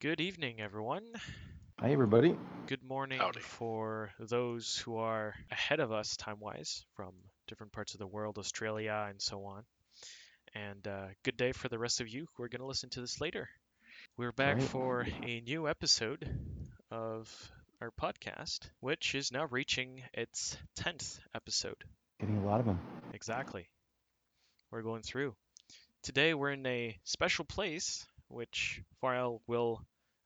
Good evening, everyone. Hi, everybody. Good morning Howdy. for those who are ahead of us time wise from different parts of the world, Australia, and so on. And uh, good day for the rest of you who are going to listen to this later. We're back Right. for a new episode of our podcast, which is now reaching its 10th episode. Getting a lot of them. Exactly. We're going through. Today we're in a special place, which Farrell will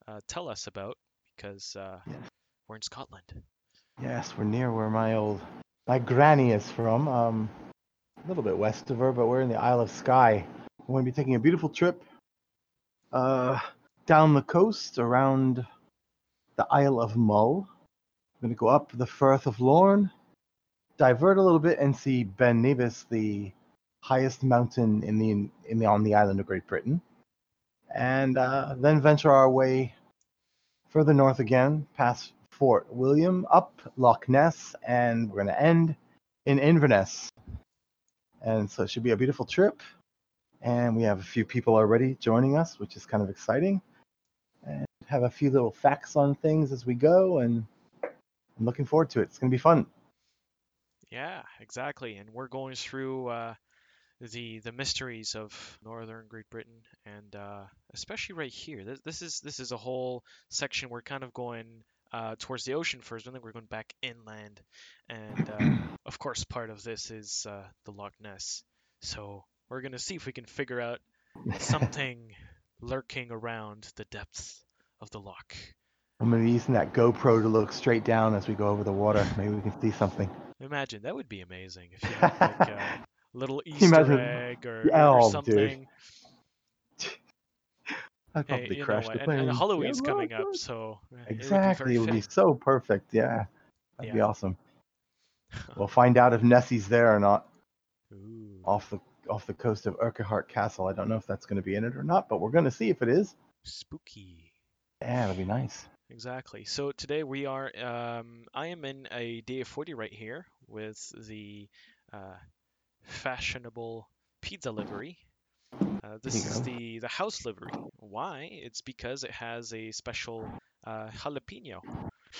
uh, tell us about because uh, we're in Scotland. Yes, we're near where my old my granny is from. Um, a little bit west of her, but we're in the Isle of Skye. We're going to be taking a beautiful trip uh, down the coast around the Isle of Mull. We're going to go up the Firth of Lorne, divert a little bit, and see Ben Nevis, the highest mountain in the in the on the island of Great Britain, and uh, then venture our way further north again, past Fort William, up Loch Ness, and we're going to end in Inverness. And so it should be a beautiful trip. And we have a few people already joining us, which is kind of exciting. And have a few little facts on things as we go, and I'm looking forward to it. It's going to be fun. Yeah, exactly. And we're going through uh, the the mysteries of northern Great Britain, and uh, especially right here. This, this is this is a whole section. We're kind of going uh, towards the ocean first, and then we're going back inland. And uh, of course, part of this is uh, the Loch Ness. So we're gonna see if we can figure out something lurking around the depths of the loch. I'm going to be using that GoPro to look straight down as we go over the water. Maybe we can see something. Imagine that would be amazing if you had like a little Easter egg or, Yeah, or dude. something. I'd Hey, probably crash the plane. and Yeah, Halloween's well, coming up, so uh, Exactly. It It would would be be so perfect. Yeah. That'd be awesome. We'll find out if Nessie's there or not Ooh, off the off the coast of Urquhart Castle. I don't know if that's going to be in it or not, but we're going to see if it is. spooky. Yeah, it'll be nice. Exactly. So today we are. Um, I am in a DA40 right here with the uh, fashionable pizza livery. Uh, this is the the house livery. Why? It's because it has a special uh, jalapeno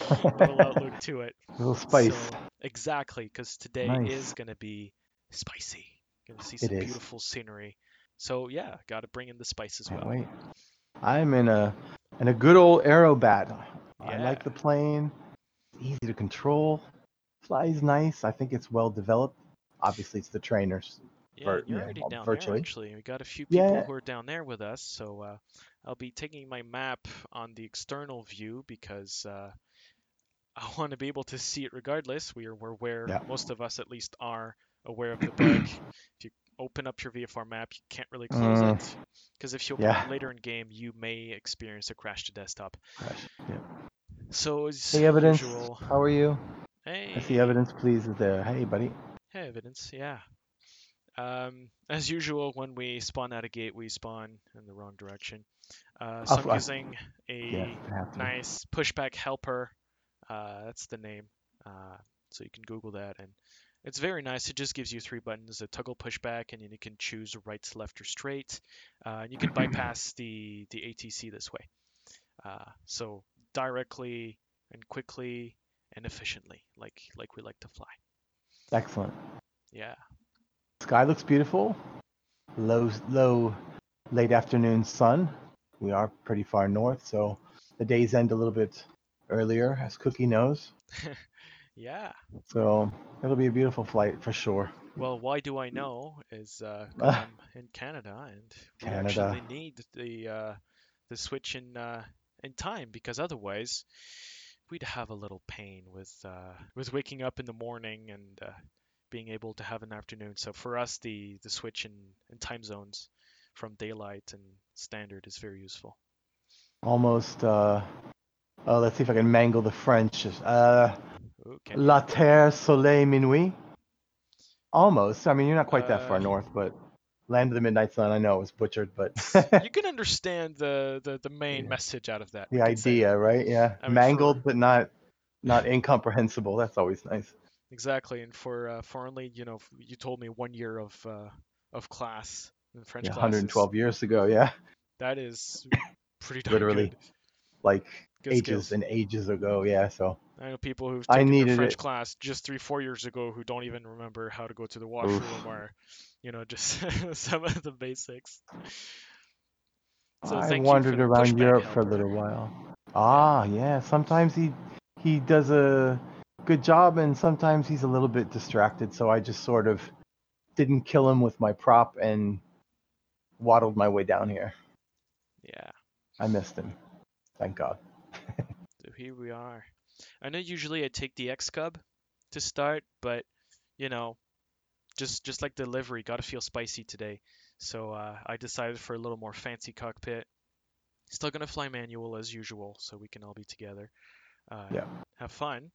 little outlook to it. A little spice. So, exactly, because today Nice. is gonna be spicy. Gonna see some beautiful scenery. So yeah, gotta bring in the spice as well. wait. I'm in a in a good old Aerobat. I like the plane. It's easy to control. Flies nice. I think it's well developed. Obviously, it's the trainers. Yeah, vir- you're already well, down virtually. there actually. We got a few people Yeah. who are down there with us, so uh, I'll be taking my map on the external view because uh, I want to be able to see it regardless. We are we're where Yeah. most of us at least are aware of the bug. if you open up your VFR map, you can't really close Mm. it because if you open Yeah. it later in game, you may experience a crash to desktop. Gosh, yeah. So as Hey, evidence. usual, How are you? hey, I see evidence. Please is there. Hey, buddy. Hey, evidence, yeah. Um, as usual, when we spawn out a gate, we spawn in the wrong direction. Uh, so I'm using a Yeah, it have to. nice pushback helper. Uh, that's the name. Uh, so you can Google that, and it's very nice. It just gives you three buttons: a toggle pushback, and then you can choose right, left, or straight. Uh, and you can bypass the the ATC this way. Uh, so directly and quickly and efficiently, like like we like to fly. Excellent. Yeah. Sky looks beautiful. Low, low, late afternoon sun. We are pretty far north, so the days end a little bit earlier, as Cookie knows. Yeah. So it'll be a beautiful flight for sure. Well, why do I know is uh, Ah. I'm in Canada and we Canada. actually need the uh, the switch in uh, in time because otherwise we'd have a little pain with uh, with waking up in the morning and uh, being able to have an afternoon. So for us, the the switch in, in time zones from daylight and standard is very useful. Almost. Uh, oh, let's see if I can mangle the French. Uh, Okay. La Terre, Soleil, Minuit. Almost. I mean, you're not quite that far Uh, north, but Land of the Midnight Sun. I know it was butchered, but you can understand the, the, the main Yeah. message out of that. the can say. idea, right? Yeah, I mean, mangled for- but not not incomprehensible. That's always nice. Exactly, and for uh, for only you know you told me one year of uh, of class in French Yeah, classes. 112 years ago. Yeah, That is pretty darn Literally. good. like Good ages skills. and ages ago. Yeah, so I know people who've I taken their needed French it. class just three, four years ago who don't even remember how to go to the Oof. washroom or, you know, just some of the basics. So I thank you for wandered around Europe for a little while. Ah, yeah. Sometimes he he does a good job, and sometimes he's a little bit distracted. So I just sort of didn't kill him with my prop and waddled my way down here. Yeah, I missed him. Thank God. so here we are. I know usually I take the X Cub to start, but you know, just just like delivery, gotta feel spicy today. So uh, I decided for a little more fancy cockpit. Still gonna fly manual as usual, so we can all be together. Uh, Yeah. Have fun.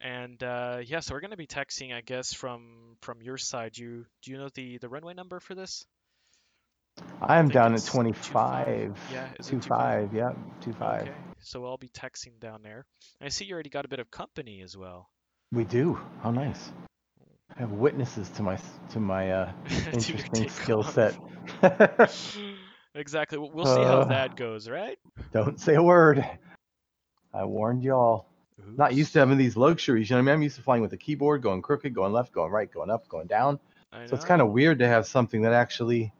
And uh, yeah, so we're gonna be texting, I guess, from from your side. You do you know the the runway number for this? I am think down at it's 25. 25. Yeah, is 25. Yeah, 25. Okay, so I'll be texting down there. I see you already got a bit of company as well. We do. How nice. I have witnesses to my to my uh, interesting skill set. Exactly. We'll see how Uh, that goes, right? Don't say a word. I warned y'all. Not used to having these luxuries. You know what I mean? I'm used to flying with a keyboard, going crooked, going left, going right, going up, going down. So it's kind of weird to have something that actually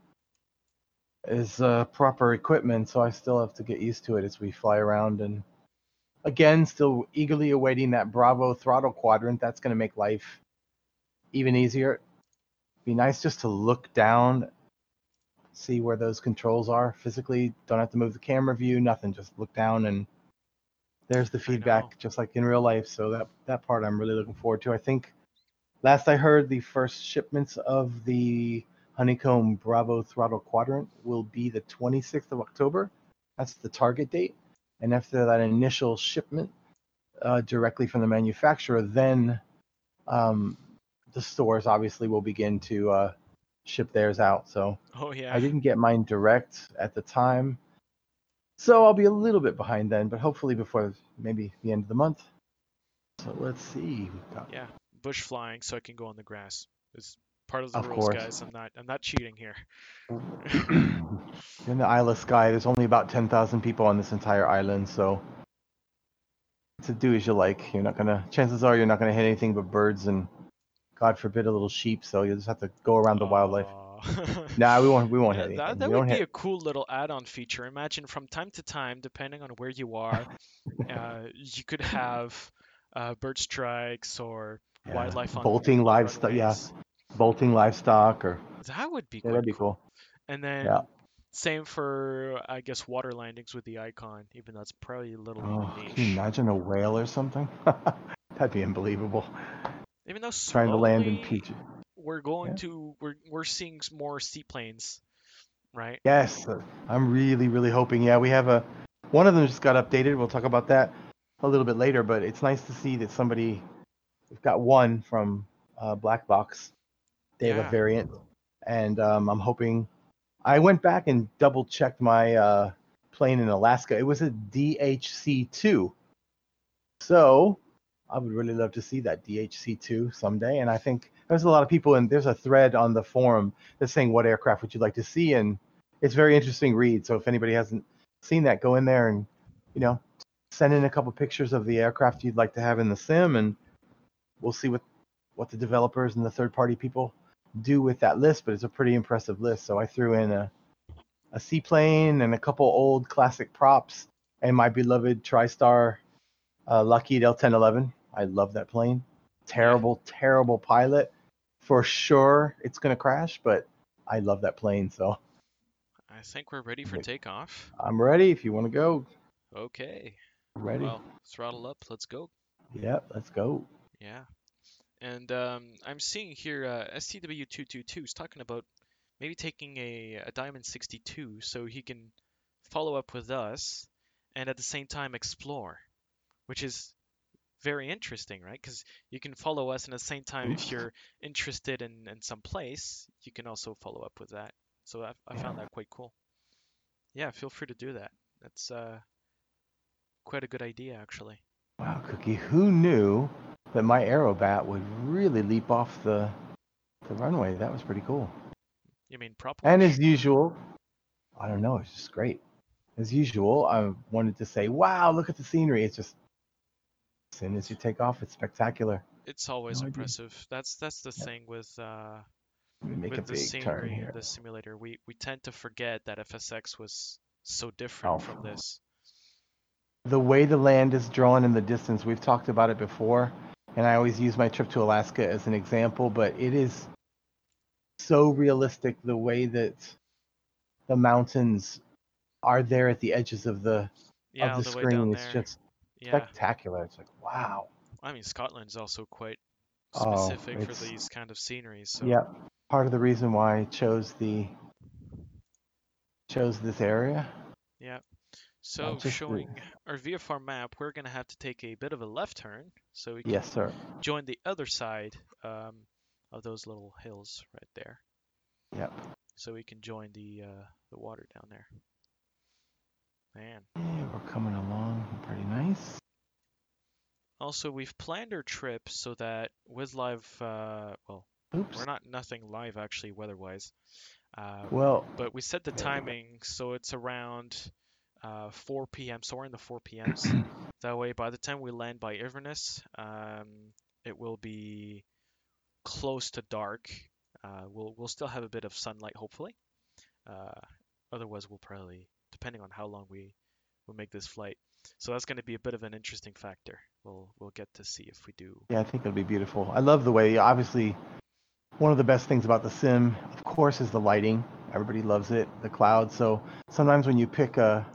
is uh, proper equipment. So I still have to get used to it as we fly around. And again, still eagerly awaiting that Bravo throttle quadrant. That's going to make life even easier. Be nice just to look down, see where those controls are physically. Don't have to move the camera view, nothing. Just look down and there's the feedback, just like in real life. So that that part I'm really looking forward to. I think last I heard, the first shipments of the Honeycomb Bravo throttle quadrant will be the 26th of October. That's the target date. And after that initial shipment uh, directly from the manufacturer, then um, the stores obviously will begin to uh, ship theirs out. So Oh yeah. I didn't get mine direct at the time. So I'll be a little bit behind then, but hopefully before maybe the end of the month. So let's see. Yeah. Bush flying so I can go on the grass. It's part of the Of rules, course. guys. I'm not I'm not cheating here. in the Isle of Skye, there's only about 10,000 people on this entire island, so to do as you like. You're not gonna. Chances are you're not gonna hit anything but birds and, God forbid, a little sheep. So you just have to go around the wildlife. Nah, we won't. We won't Yeah, hit that anything. that would don't be a cool little add-on feature. Imagine from time to time, depending on where you are, uh, you could have uh, bird strikes or yeah, wildlife on bolting livestock. Yeah, bolting livestock, or That would be yeah, quite that'd be cool. cool. And then Yeah. same for I guess water landings with the icon, even though it's probably a little Oh, can you imagine a whale or something? That'd be unbelievable. Even though Trying to land in PG. we're going Yeah. to we're we're seeing more seaplanes, right? Yes, I'm really, really hoping. Yeah, we have a one of them just got updated. We'll talk about that a little bit later. But it's nice to see that somebody we've got one from uh, Black Box. They have a variant, and um, I'm hoping. I went back and double checked my uh, plane in Alaska. It was a DHC2, so I would really love to see that DHC2 someday. And I think there's a lot of people, and there's a thread on the forum that's saying, "What aircraft would you like to see?" And it's very interesting read. So if anybody hasn't seen that, go in there and you know send in a couple pictures of the aircraft you'd like to have in the sim, and we'll see what what the developers and the third party people do with that list. But it's a pretty impressive list. So I threw in a a seaplane and a couple old classic props and my beloved TriStar uh, Lockheed L1011. I love that plane. Terrible, terrible pilot. For sure, it's gonna crash, but I love that plane. So I think we're ready for takeoff. I'm ready. If you want to go, Okay. ready. Well, throttle up. Let's go. Yep, let's go. Yeah. And um, I'm seeing here uh, STW222 is talking about maybe taking a, a Diamond 62 so he can follow up with us and at the same time explore, which is very interesting, right? Because you can follow us and at the same time, if you're interested in, in some place, you can also follow up with that. So I, I found that quite cool. Yeah, feel free to do that. That's uh, quite a good idea, actually. Wow, Cookie, who knew that my Aerobat would really leap off the the runway? That was pretty cool. You mean prop And as usual, I don't know, it's just great. as usual, I wanted to say, wow, look at the scenery. It's just, as soon as you take off, it's spectacular. It's always No idea. impressive. That's that's the Yep. thing with uh, Let me a with the big turn scenery here. in the simulator. We we tend to forget that FSX was so different Oh. from this. The way the land is drawn in the distance, we've talked about it before, and I always use my trip to Alaska as an example, but it is so realistic the way that the mountains are there at the edges of the Yeah, of the the screen. It's just Yeah, spectacular. It's like wow. I mean Scotland's also quite Oh, specific for these kind of sceneries. So Yep. Part of the reason why I chose the chose this area. yeah. So showing our VFR map, we're gonna have to take a bit of a left turn so we can Yes, sir. join the other side um, of those little hills right there. Yep. So we can join the uh, the water down there. Man. Yeah, we're coming along pretty nice. Also, we've planned our trip so that with live, uh, well, Oops. we're not nothing live actually weather-wise, uh, Well, but we set the timing so it's around uh, 4 p.m. So we're in the 4 p.m.s. that way, by the time we land by Inverness, um, it will be close to dark. Uh, we'll we'll still have a bit of sunlight, hopefully. Uh, otherwise, we'll probably, depending on how long we we make this flight. So that's going to be a bit of an interesting factor. We'll we'll get to see if we do. yeah, I think it'll be beautiful. I love the way, obviously, one of the best things about the sim, of course, is the lighting. Everybody loves it, the clouds. So sometimes when you pick a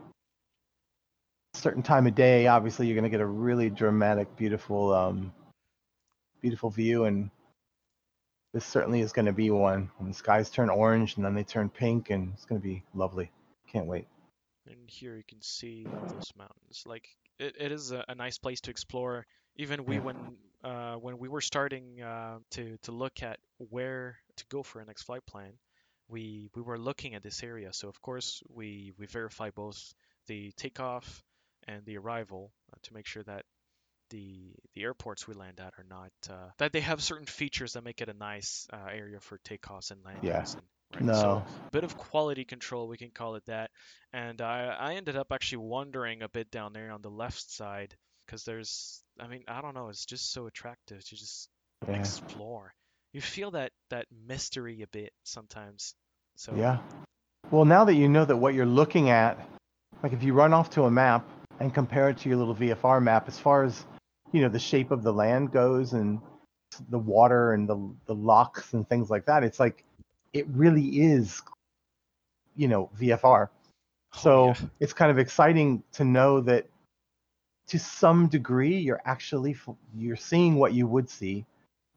certain time of day, obviously, you're going to get a really dramatic, beautiful, um, beautiful view. And this certainly is going to be one. When the skies turn orange and then they turn pink, and it's going to be lovely. Can't wait. And here you can see those mountains. Like it, it is a, a nice place to explore. Even we when uh, when we were starting uh, to to look at where to go for our next flight plan, we we were looking at this area. So of course we we verify both the takeoff and the arrival uh, to make sure that the the airports we land at are not uh, that they have certain features that make it a nice uh, area for takeoffs and landings. Yeah. And, right? No. So bit of quality control, we can call it that. And I, I ended up actually wandering a bit down there on the left side because there's, I mean, I don't know, it's just so attractive to just Yeah. explore. You feel that that mystery a bit sometimes. So Yeah. Well, now that you know that what you're looking at, like if you run off to a map and compare it to your little VFR map, as far as you know the shape of the land goes and the water and the the locks and things like that, it's like it really is, you know, VFR. Oh, So yeah. it's kind of exciting to know that to some degree you're actually you're seeing what you would see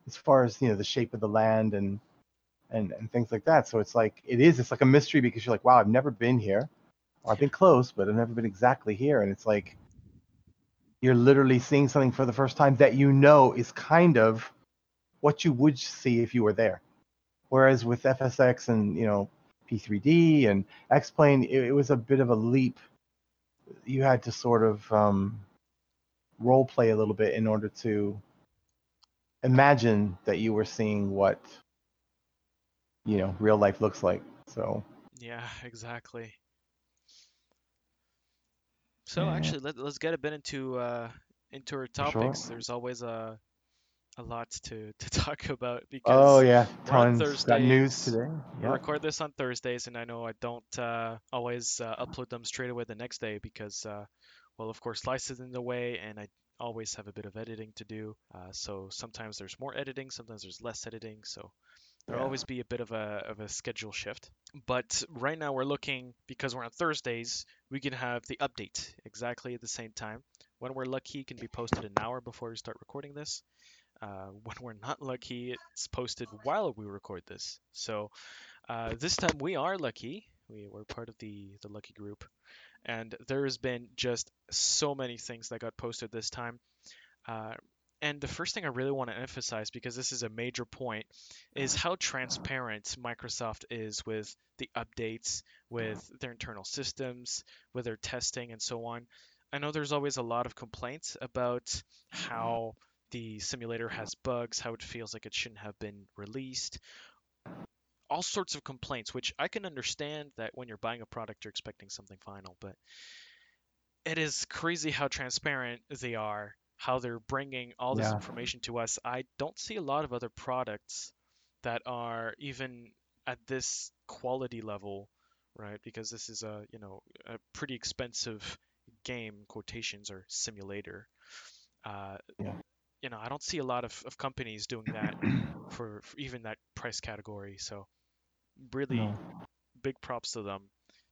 as far as you know the shape of the land and and and things like that. So it's like it is it's like a mystery because you're like wow I've never been here or I've been close but I've never been exactly here and it's like you're literally seeing something for the first time that you know is kind of what you would see if you were there. Whereas with FSX and you know P3D and X-Plane, it, it was a bit of a leap. You had to sort of um, role play a little bit in order to imagine that you were seeing what you know real life looks like. So Yeah, exactly. So Yeah. actually, let, let's get a bit into uh, into our For sure. topics. There's always a a lot to to talk about because oh yeah, tons got news today. Yeah. record this on Thursdays, and I know I don't uh, always uh, upload them straight away the next day because, uh, well, of course, life is in the way, and I always have a bit of editing to do. Uh, so sometimes there's more editing, sometimes there's less editing. So there'll Yeah. always be a bit of a of a schedule shift. But right now we're looking because we're on Thursdays, we can have the update exactly at the same time. When we're lucky, it can be posted an hour before we start recording this. Uh, when we're not lucky, it's posted while we record this. So uh, this time we are lucky. We were part of the the lucky group, and there has been just so many things that got posted this time. Uh, and the first thing I really want to emphasize, because this is a major point, is how transparent Microsoft is with the updates, with their internal systems, with their testing, and so on. I know there's always a lot of complaints about how the simulator has bugs, how it feels like it shouldn't have been released. all sorts of complaints, which I can understand that when you're buying a product, you're expecting something final, but it is crazy how transparent they are, how they're bringing all this Yeah. information to us. I don't see a lot of other products that are even at this quality level, right? Because this is a, you know, a pretty expensive game, quotations or simulator. Uh, Yeah. You know, I don't see a lot of, of companies doing that for, for even that price category. So really No. big props to them.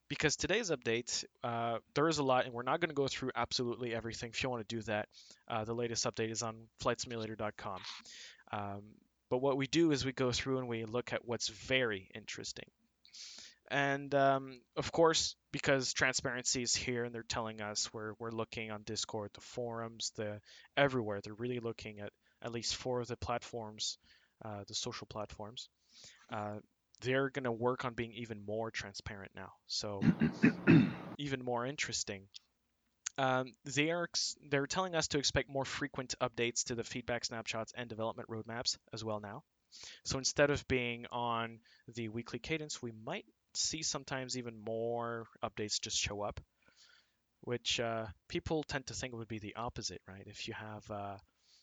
Because today's update, uh, there is a lot, and we're not going to go through absolutely everything. If you want to do that, uh, the latest update is on flightsimulator.com. Um, but what we do is we go through and we look at what's very interesting. And um, of course, because transparency is here and they're telling us we're, we're looking on Discord, the forums, the everywhere. They're really looking at at least four of the platforms, uh, the social platforms. Uh, they're going to work on being even more transparent now. So even more interesting. Um, they are they're telling us to expect more frequent updates to the feedback snapshots and development roadmaps as well now. So instead of being on the weekly cadence, we might see sometimes even more updates just show up, which uh, people tend to think would be the opposite, right? If you have uh,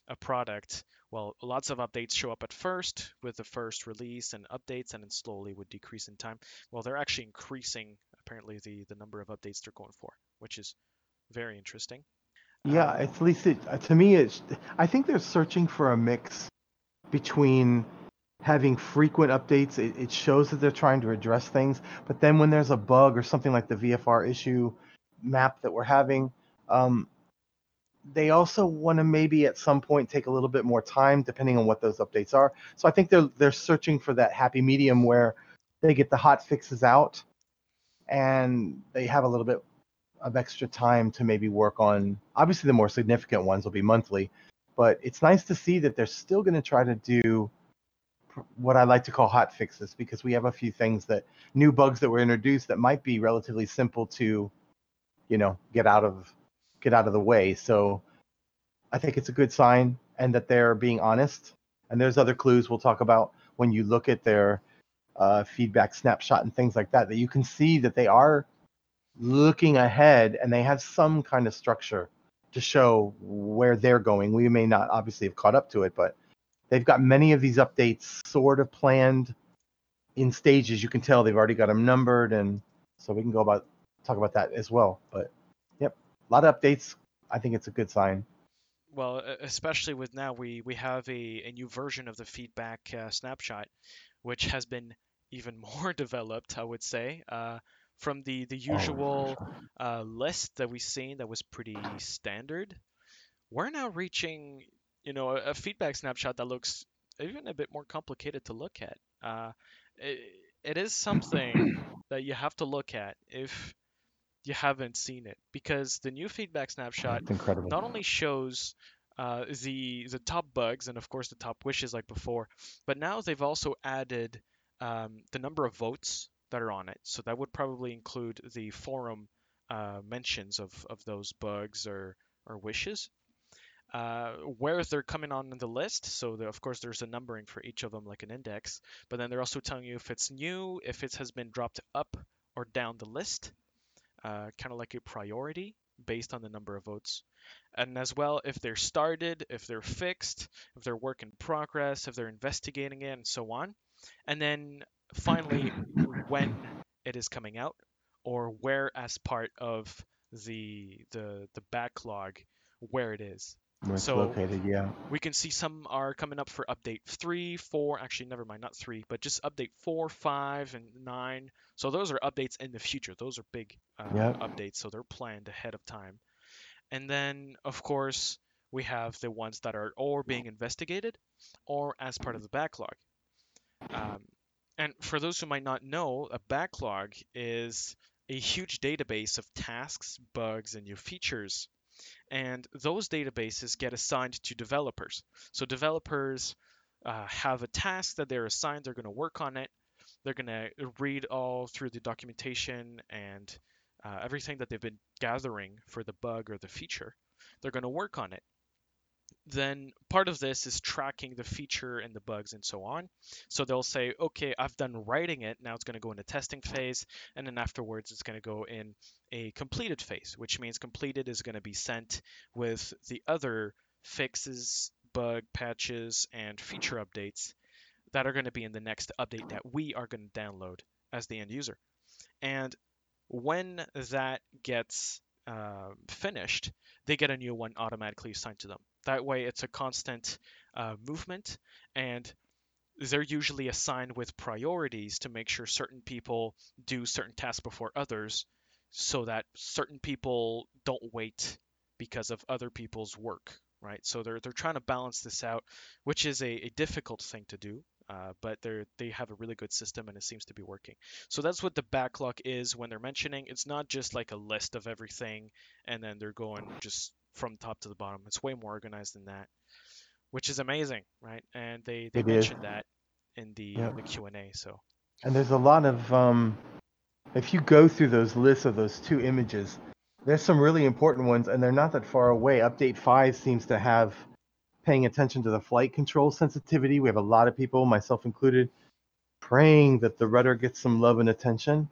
a product, well, lots of updates show up at first with the first release and updates, and then slowly would decrease in time. Well, they're actually increasing apparently the the number of updates they're going for, which is very interesting. Yeah, Um, at least it to me it's I think they're searching for a mix between having frequent updates. It, it shows that they're trying to address things, but then when there's a bug or something like the VFR issue map that we're having, um, they also want to maybe at some point take a little bit more time depending on what those updates are. So I think they're they're searching for that happy medium where they get the hot fixes out and they have a little bit of extra time to maybe work on obviously the more significant ones will be monthly but it's nice to see that they're still going to try to do what i like to call hot fixes because we have a few things that new bugs that were introduced that might be relatively simple to you know get out of get out of the way so i think it's a good sign and that they're being honest and there's other clues we'll talk about when you look at their uh, feedback snapshot and things like that that you can see that they are looking ahead and they have some kind of structure to show where they're going. We may not obviously have caught up to it, but they've got many of these updates sort of planned in stages. You can tell they've already got them numbered, and so we can go about talk about that as well. But yep, a lot of updates. I think it's a good sign. well, especially with now we we have a, a new version of the feedback uh, snapshot, which has been even more developed, I would say, uh, from the the Oh, usual uh, list that we've seen that was pretty standard. We're now reaching, you know, a, a feedback snapshot that looks even a bit more complicated to look at. Uh, it, it is something that you have to look at if you haven't seen it, because the new feedback snapshot not only shows uh, the the top bugs and of course the top wishes like before, but now they've also added um, the number of votes that are on it. So that would probably include the forum uh, mentions of, of those bugs or or wishes. Uh, where they're coming on in the list, so the, of course there's a numbering for each of them, like an index. But then they're also telling you if it's new, if it has been dropped up or down the list, uh, kind of like a priority based on the number of votes. And as well, if they're started, if they're fixed, if they're work in progress, if they're investigating it, and so on. And then finally, when it is coming out, or where as part of the the the backlog where it is. Where it's so- located, yeah. We can see some are coming up for update three, four, actually never mind, not three, but just update four, five, and nine. So those are updates in the future. Those are big uh, Yep. updates, so they're planned ahead of time. And then, of course, we have the ones that are or being investigated or as part of the backlog. Um, and for those who might not know, a backlog is a huge database of tasks, bugs, and new features. And those databases get assigned to developers. So developers uh, have a task that they're assigned, they're going to work on it, they're going to read all through the documentation and uh, everything that they've been gathering for the bug or the feature. They're going to work on it. Then part of this is tracking the feature and the bugs and so on. So they'll say, okay, I've done writing it. Now it's going to go into testing phase. And then afterwards, it's going to go in a completed phase, which means completed is going to be sent with the other fixes, bug patches, and feature updates that are going to be in the next update that we are going to download as the end user. And when that gets uh, finished, they get a new one automatically assigned to them. That way, it's a constant uh, movement, and they're usually assigned with priorities to make sure certain people do certain tasks before others, so that certain people don't wait because of other people's work, right? So they're they're trying to balance this out, which is a, a difficult thing to do. Uh, but they they have a really good system and it seems to be working. So that's what the backlog is when they're mentioning. It's not just like a list of everything and then they're going just from top to the bottom. It's way more organized than that, which is amazing, right? And they they It is. mentioned that in the Yeah. the Q and A. So And there's a lot of um, if you go through those lists of those two images, there's some really important ones, and they're not that far away. Update five seems to have paying attention to the flight control sensitivity. We have a lot of people, myself included, praying that the rudder gets some love and attention.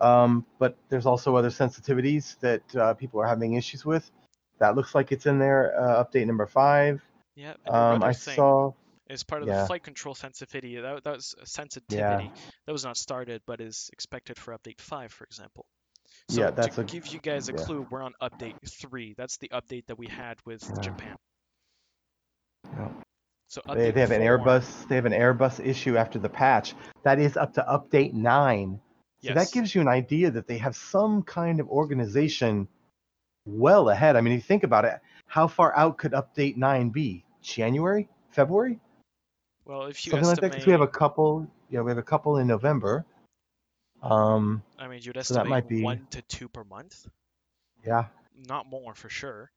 Um, but there's also other sensitivities that uh, people are having issues with. That looks like it's in there. Uh, update number five. yeah, Um, I saw. It's part of yeah. the flight control sensitivity. That, that was a sensitivity that was not started, but is expected for update five, for example. So Yeah, that's to a- give you guys a yeah. clue, we're on update three. That's the update that we had with Yeah. Japan. Yeah. So They, they have an Airbus. They have an Airbus issue after the patch. That is up to update nine. So Yes. that gives you an idea that they have some kind of organization well ahead. I mean, if you think about it, how far out could update nine be? January, February, Well, if you something like that. Because we have a couple. Yeah, we have a couple in November. Um, I mean, you'd so estimate that might be- one to two per month, yeah, not more for sure.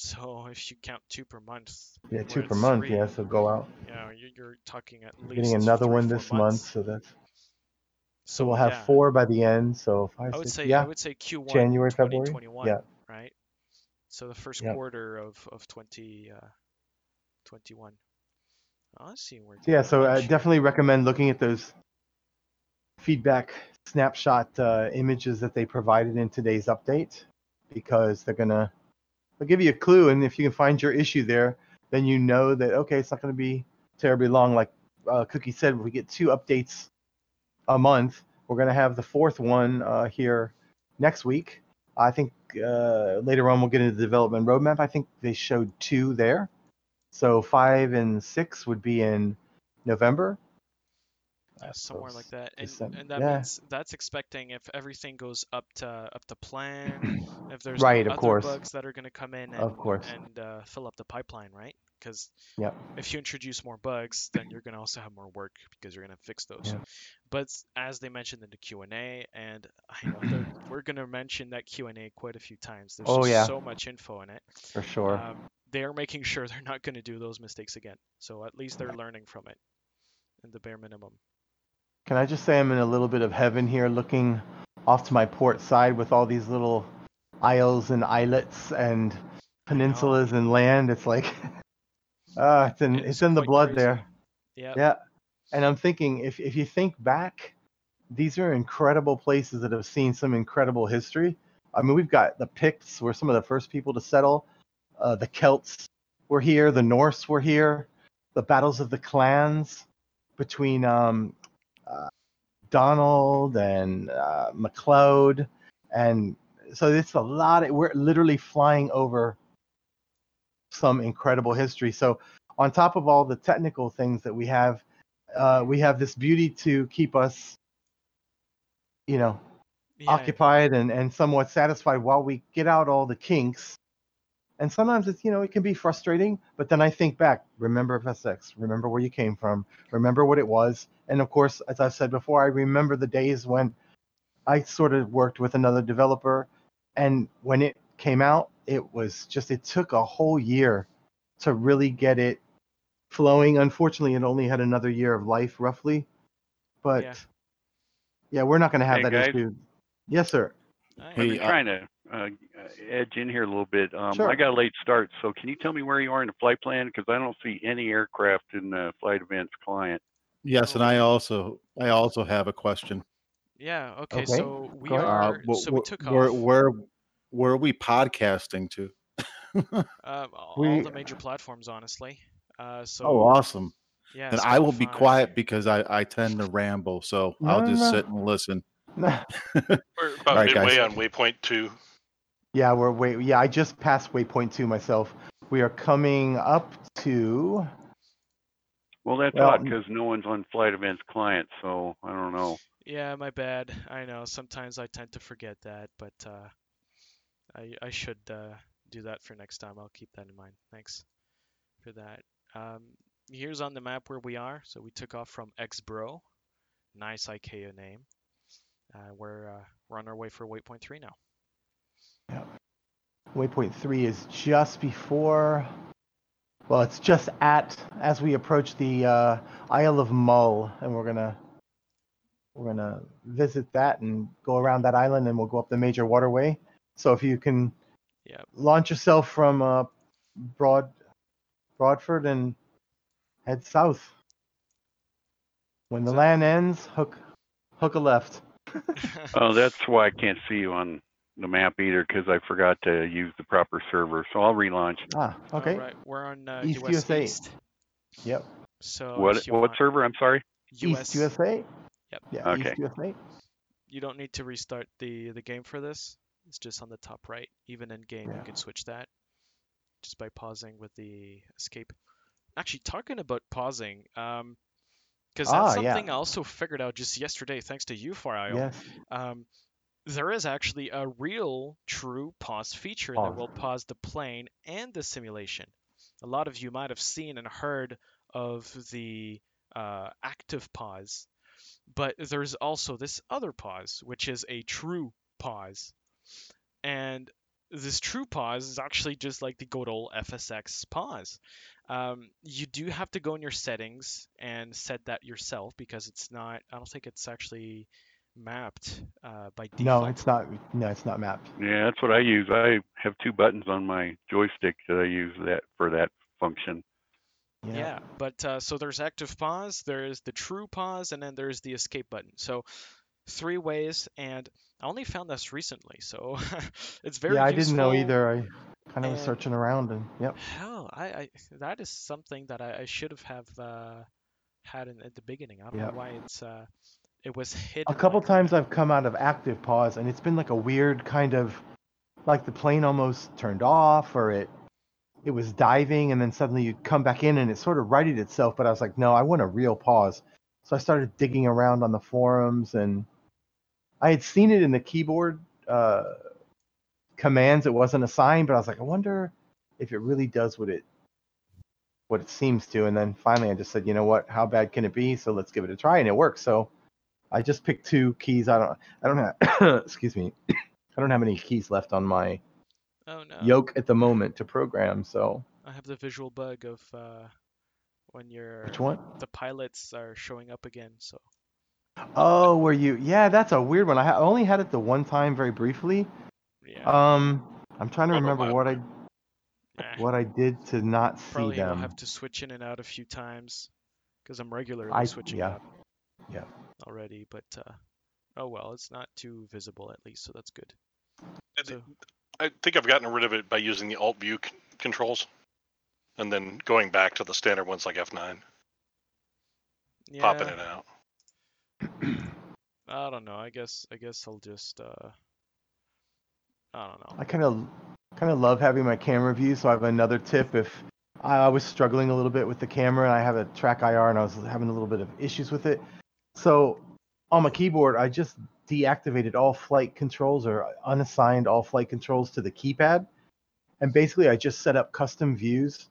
So if you count two per month, yeah, two per month. three, Yeah, so go out. Yeah, you're, you're talking at least getting another one this month, so that's So we'll have yeah, four by the end. So five, I would six, say yeah, I would say Q1 January, February. Yeah. right? So the first Yep. quarter of of 20 uh, 21. Oh, see where. Yeah, so I definitely recommend looking at those feedback snapshot uh, images that they provided in today's update because they're gonna they'll give you a clue, and if you can find your issue there, then you know that okay, it's not gonna be terribly long. Like uh, Cookie said, we get two updates a month, we're gonna have the fourth one uh, here next week. I think uh, later on we'll get into the development roadmap. I think they showed two there. So five and six would be in November. Somewhere like that, and, and that yeah. means that's expecting if everything goes up to up to plan, if there's Right, no of other course. bugs that are going to come in and, Of course. and uh, fill up the pipeline, right? Because Yep. if you introduce more bugs, then you're going to also have more work because you're going to fix those. Yeah. But as they mentioned in the Q and A, and I know they're- we're going to mention that Q and A quite a few times. There's Oh, yeah. so much info in it. For sure. Um, they are making sure they're not going to do those mistakes again. So at least they're learning from it, in the bare minimum. Can I just say I'm in a little bit of heaven here, looking off to my port side with all these little isles and islets and peninsulas and land. It's like, ah, it's in It's it's in the blood crazy. there. Yeah. Yeah. And I'm thinking, if if you think back, these are incredible places that have seen some incredible history. I mean, we've got the Picts were some of the first people to settle. Uh, the Celts were here. The Norse were here. The battles of the clans between um, uh, Donald and uh, MacLeod, and so it's a lot. Of, we're literally flying over some incredible history. So on top of all the technical things that we have, uh, we have this beauty to keep us, you know, Yeah, occupied and, and somewhat satisfied while we get out all the kinks. And sometimes it's, you know, it can be frustrating, but then I think back, remember FSX, remember where you came from, remember what it was. And of course, as I've said before, I remember the days when I sort of worked with another developer. And when it came out, it was just, it took a whole year to really get it flowing. Unfortunately, it only had another year of life roughly. But Yeah. yeah, we're not going to have Hey, that guys. issue. Yes, sir. I I've Hey, been uh, trying to uh, edge in here a little bit. Um, Sure. I got a late start, so can you tell me where you are in the flight plan? Because I don't see any aircraft in the flight events client. Yes, and I also I also have a question. Yeah. Okay. Okay, So we go are. Uh, wh- so we wh- took where, off. where where are we podcasting to? Um, all We- the major platforms, honestly. Uh, so oh, awesome! yeah. And I will be quiet because I I tend to ramble, so No, I'll just no. sit and listen. We're about All right, midway guys. on waypoint two. yeah, we're wait. Yeah, I just passed waypoint two myself. We are coming up to. Well, that's Well, odd because no one's on flight events client, so I don't know. Yeah, my bad. I know. Sometimes I tend to forget that, but uh, I I should uh, do that for next time. I'll keep that in mind. Thanks for that. Um, here's on the map where we are. So we took off from Exbro. Nice IKEA name. Uh, we're uh, we're on our way for waypoint three now. Waypoint three is just before. Well, it's just at as we approach the uh, Isle of Mull, and we're gonna we're gonna visit that and go around that island, and we'll go up the major waterway. So if you can Yep. launch yourself from uh, Broad Broadford and head south. When the So- land ends, hook hook a left. Oh, that's why I can't see you on the map either because I forgot to use the proper server. So I'll relaunch. Ah, okay. All right, we're on uh, East US USA. East. Yep. So What what want server? I'm sorry. US, East USA. Yep. Yeah, Okay. East USA. you don't need to restart the the game for this. It's just on the top right. Even in game, Yeah. you can switch that just by pausing with the escape. Actually, talking about pausing, um, because that's Ah, yeah. something I also figured out just yesterday, thanks to you, Fario. Yes. Um, there is actually a real, true pause feature that will pause the plane and the simulation. A lot of you might have seen and heard of the uh, active pause, but there's also this other pause, which is a true pause. And this true pause is actually just like the good old FSX pause. Um, you do have to go in your settings and set that yourself because it's not, I don't think it's actually mapped uh, by default. No, it's not. No, it's not mapped. Yeah, that's what I use. I have two buttons on my joystick that I use that for that function. Yeah, but uh, so there's active pause, there's the true pause, and then there's the escape button. So three ways, and I only found this recently, so it's very yeah, I didn't know either. I kind of was searching around and yep. Hell, I, I that is something that I, I should have have uh, had in, at the beginning. I don't Yep. know why it's uh, it was hidden. A couple like- times I've come out of active pause and it's been like a weird kind of like the plane almost turned off or it it was diving and then suddenly you come back in and it sort of righted itself but I was like no I want a real pause. So I started digging around on the forums and I had seen it in the keyboard uh, commands. It wasn't assigned but I was like I wonder if it really does what it what it seems to. And then finally I just said you know what? How bad can it be? So let's give it a try and it works so I just picked two keys. I don't. I don't have. excuse me. I don't have any keys left on my Oh no, yoke at the moment to program. So I have the visual bug of uh, when your which one? the pilots are showing up again. So Oh, were you? Yeah, that's a weird one. I ha- only had it the one time, very briefly. yeah, Um, I'm trying to remember what I eh, what I did to not see probably you'll have to switch in and out a few times because I'm regularly I switching yeah. up Yeah. Already. But uh, oh well, it's not too visible at least, so that's good. I So- I think I've gotten rid of it by using the Alt View c- controls, and then going back to the standard ones like F9, Yeah, popping it out. I don't know. I guess I guess I'll just uh, I don't know. I kind of kind of love having my camera view. So I have another tip if I, I was struggling a little bit with the camera and I have a track IR and I was having a little bit of issues with it. So on my keyboard, I just deactivated all flight controls or unassigned all flight controls to the keypad, and basically I just set up custom views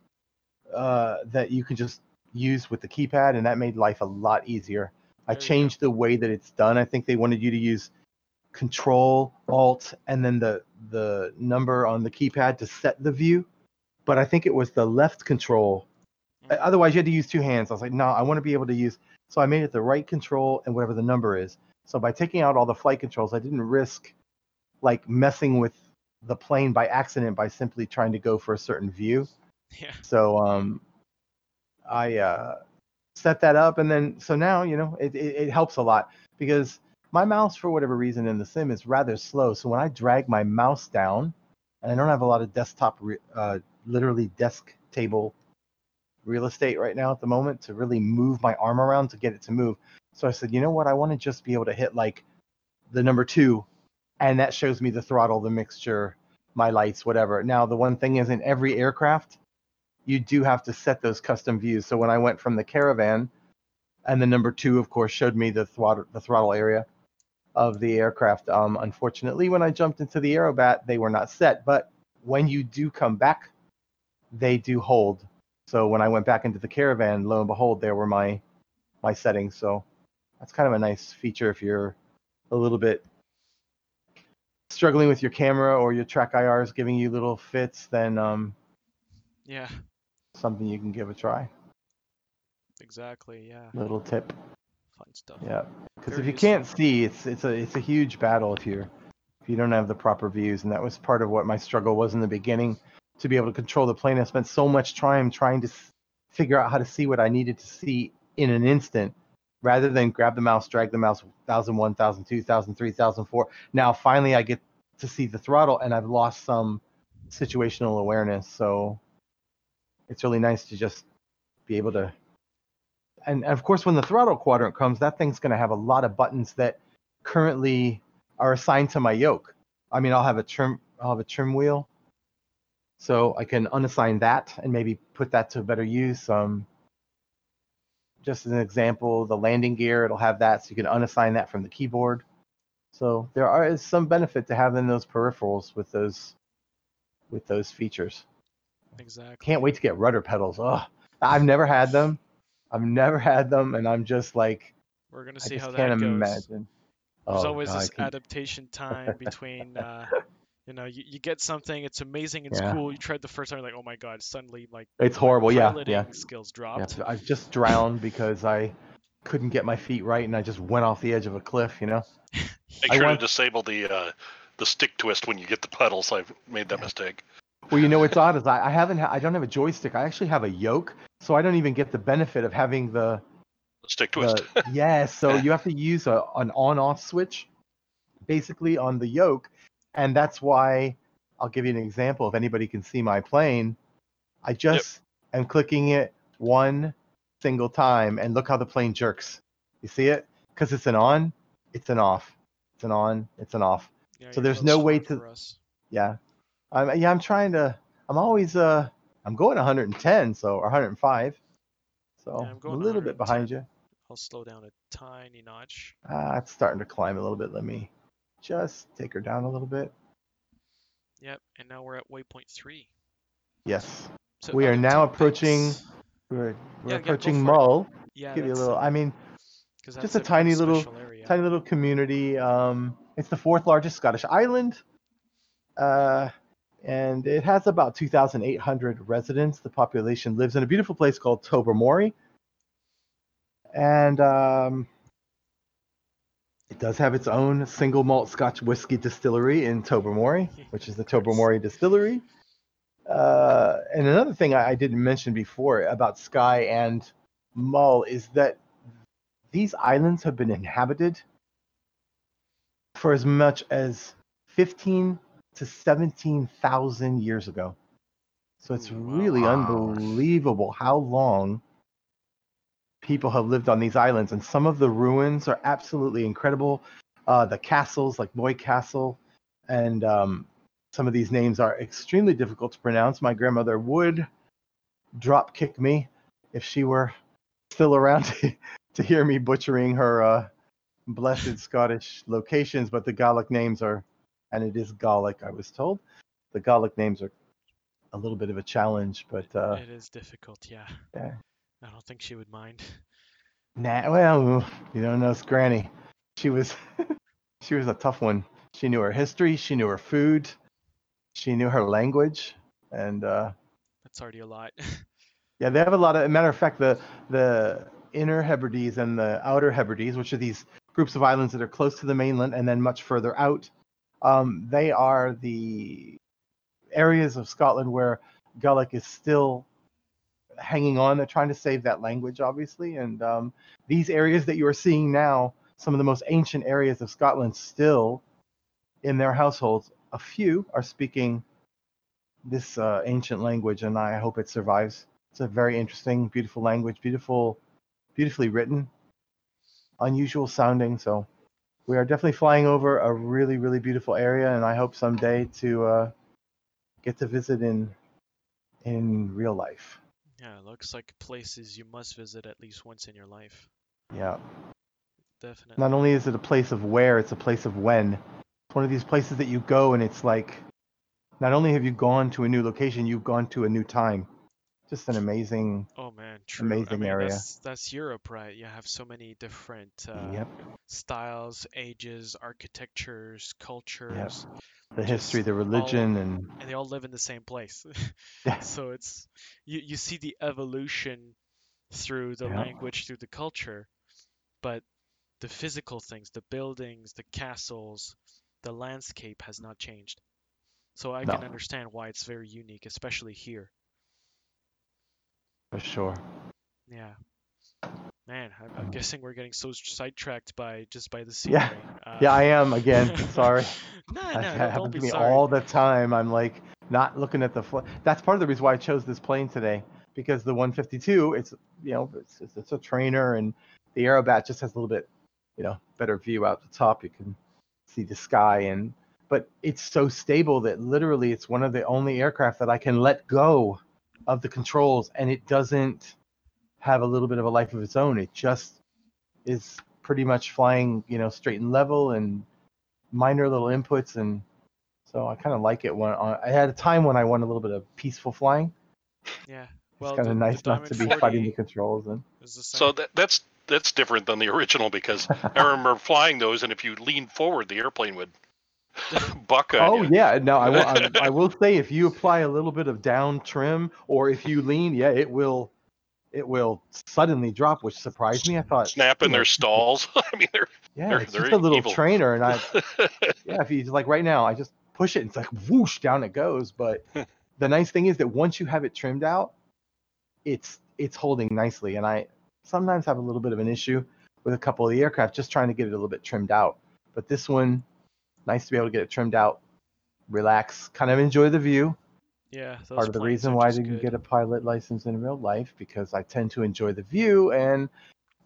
uh, that you can just use with the keypad, and that made life a lot easier. I There you go. changed the way that it's done. I think they wanted you to use Control Alt and then the the number on the keypad to set the view, but I think it was the left control. Mhm. Otherwise, you had to use two hands. I was like, no, I want to be able to use. So I made it the right control and whatever the number is. So by taking out all the flight controls, I didn't risk like messing with the plane by accident by simply trying to go for a certain view. Yeah. So um, I uh, set that up, and then so now you know it, it, it helps a lot because my mouse, for whatever reason, in the sim is rather slow. So when I drag my mouse down, and I don't have a lot of desktop, re- uh, literally desk table real estate right now at the moment to really move my arm around to get it to move. So I said, you know what? I want to just be able to hit like the number two, and that shows me the throttle, the mixture, my lights, whatever. Now the one thing is, in every aircraft, you do have to set those custom views. So when I went from the caravan, and the number two, of course, showed me the throttle, the throttle area of the aircraft. Um, unfortunately, when I jumped into the Aerobat, they were not set. But when you do come back, they do hold. So when I went back into the caravan, lo and behold, there were my my settings. So that's kind of a nice feature if you're a little bit struggling with your camera or your track IR is giving you little fits, then um, Yeah, something you can give a try. exactly. Yeah, Little tip. fun stuff. Yeah, because if you useful. can't see, it's it's a it's a huge battle if you're if you don't have the proper views, and that was part of what my struggle was in the beginning to be able to control the plane. I spent so much time trying to s- figure out how to see what I needed to see in an instant, rather than grab the mouse, drag the mouse, thousand one, thousand two, thousand three, thousand four. Now finally I get to see the throttle, and I've lost some situational awareness. So it's really nice to just be able to and of course when the throttle quadrant comes that thing's going to have a lot of buttons that currently are assigned to my yoke i mean i'll have a trim i'll have a trim wheel so i can unassign that and maybe put that to better use um just as an example the landing gear it'll have that so you can unassign that from the keyboard so there are is some benefit to having those peripherals with those with those features Exactly. can't wait to get rudder pedals oh i've never had them i've never had them and i'm just like We're gonna I see how can't that goes. imagine. There's Oh, always God, this can- adaptation time between, uh, you know, you, you get something, it's amazing, it's Yeah. cool. You tried the first time, like, oh my god, suddenly like It's horrible, yeah, piloting yeah. skills yeah, dropped. I've just drowned because I couldn't get my feet right and I just went off the edge of a cliff. You know. Make I sure want- to disable the uh, the stick twist when you get the pedals. I've made that mistake. Well, you know what's odd is I, I haven't ha- I don't have a joystick. I actually have a yoke, so I don't even get the benefit of having the Stick twist. the yes. So you have to use a, an on-off switch, basically on the yoke, and that's why I'll give you an example. If anybody can see my plane, I just am clicking it one single time, and look how the plane jerks. You see it? Because it's an on, it's an off, it's an on, it's an off. Yeah, so there's no way to-. Yeah, I'm yeah I'm trying to. I'm always uh I'm going 110, so or 105. So Yeah, I'm a little bit behind you. I'll slow down a tiny notch. Ah, it's starting to climb a little bit. Let me just take her down a little bit. Yep, and now we're at waypoint three. Yes, So We are now approaching- we're, we're Yeah, yeah, approaching it. Mull. Yeah, Give you a little. I mean, just that's a tiny little- area. tiny little community. Um, it's the fourth largest Scottish island, uh, and it has about 2,800 residents. The population lives in a beautiful place called Tobermory, and um, it does have its own single malt Scotch whiskey distillery in Tobermory, which is the Tobermory Distillery. Uh, and another thing I, I didn't mention before about Skye and Mull is that these islands have been inhabited for as much as 15 to 17,000 years ago. So it's really Wow. unbelievable how long people have lived on these islands. And some of the ruins are absolutely incredible. Uh, the castles, like Moy Castle, and um, some of these names are extremely difficult to pronounce. My grandmother would drop kick me if she were still around to, to hear me butchering her uh, blessed Scottish locations, but the Gaelic names are, and it is Gaelic, I was told. The Gaelic names are a little bit of a challenge, but uh, it is difficult, yeah. yeah. I don't think she would mind. nah, well, you don't know Granny. She was, she was a tough one. She knew her history, she knew her food, she knew her language, and uh, That's already a lot. Yeah, they have a lot of. Matter of fact, the the inner Hebrides and the outer Hebrides, which are these groups of islands that are close to the mainland and then much further out, Um, they are the areas of Scotland where Gaelic is still hanging on. They're trying to save that language, obviously. And um, these areas that you are seeing now, some of the most ancient areas of Scotland, still in their households, a few are speaking this uh, ancient language, and I hope it survives. It's a very interesting, beautiful language, beautiful, beautifully written, unusual sounding. So we are definitely flying over a really, really beautiful area, and I hope someday to uh, get to visit in in real life. Yeah, it looks like places you must visit at least once in your life. Yeah. Definitely. Not only is it a place of where, it's a place of when. It's one of these places that you go and it's like, not only have you gone to a new location, you've gone to a new time. Just an amazing. Oh true. I amazing mean, area. That's, that's Europe, right? You have so many different uh, Yep. styles, ages, architectures, cultures, The history, the all- religion, and and they all live in the same place. Yeah. so it's you you see the evolution through the Yeah. language, through the culture, but the physical things, the buildings, the castles, the landscape has not changed. So I No. can understand why it's very unique, especially here. For sure. Yeah. Man, I'm, I'm Um, guessing we're getting so sidetracked by just by the Yeah. scenery. Uh, Yeah, I am again. Sorry. no, That no, no, happens to me sorry. all the time. I'm like not looking at the. Fl- That's part of the reason why I chose this plane today because the 152, it's you know it's, it's, it's a trainer and the Aerobat just has a little bit you know better view out the top. You can see the sky and but it's so stable that literally it's one of the only aircraft that I can let go of the controls and it doesn't have a little bit of a life of its own. It just is pretty much flying you know straight and level and minor little inputs and so I kind of like it when I I had a time when I want a little bit of peaceful flying. Yeah. Well, It's kind of nice not to be fighting the controls and the. So that, that's that's different than the original because I remember flying those, and if you leaned forward, the airplane would buck on Oh you. yeah, no, I will. I, I will say if you apply a little bit of down trim, or if you lean, yeah, it will, it will suddenly drop, which surprised me. I thought, Snap in their stalls. I mean, they're yeah, they're- it's they're just a little evil. trainer, and I, yeah, if you like right now, I just push it, and it's like whoosh down it goes. But the nice thing is that once you have it trimmed out, it's it's holding nicely, and I sometimes have a little bit of an issue with a couple of the aircraft just trying to get it a little bit trimmed out. But this one, nice to be able to get it trimmed out, relax, kind of enjoy the view. yeah, Part of the reason why I didn't good. get a pilot license in real life because I tend to enjoy the view and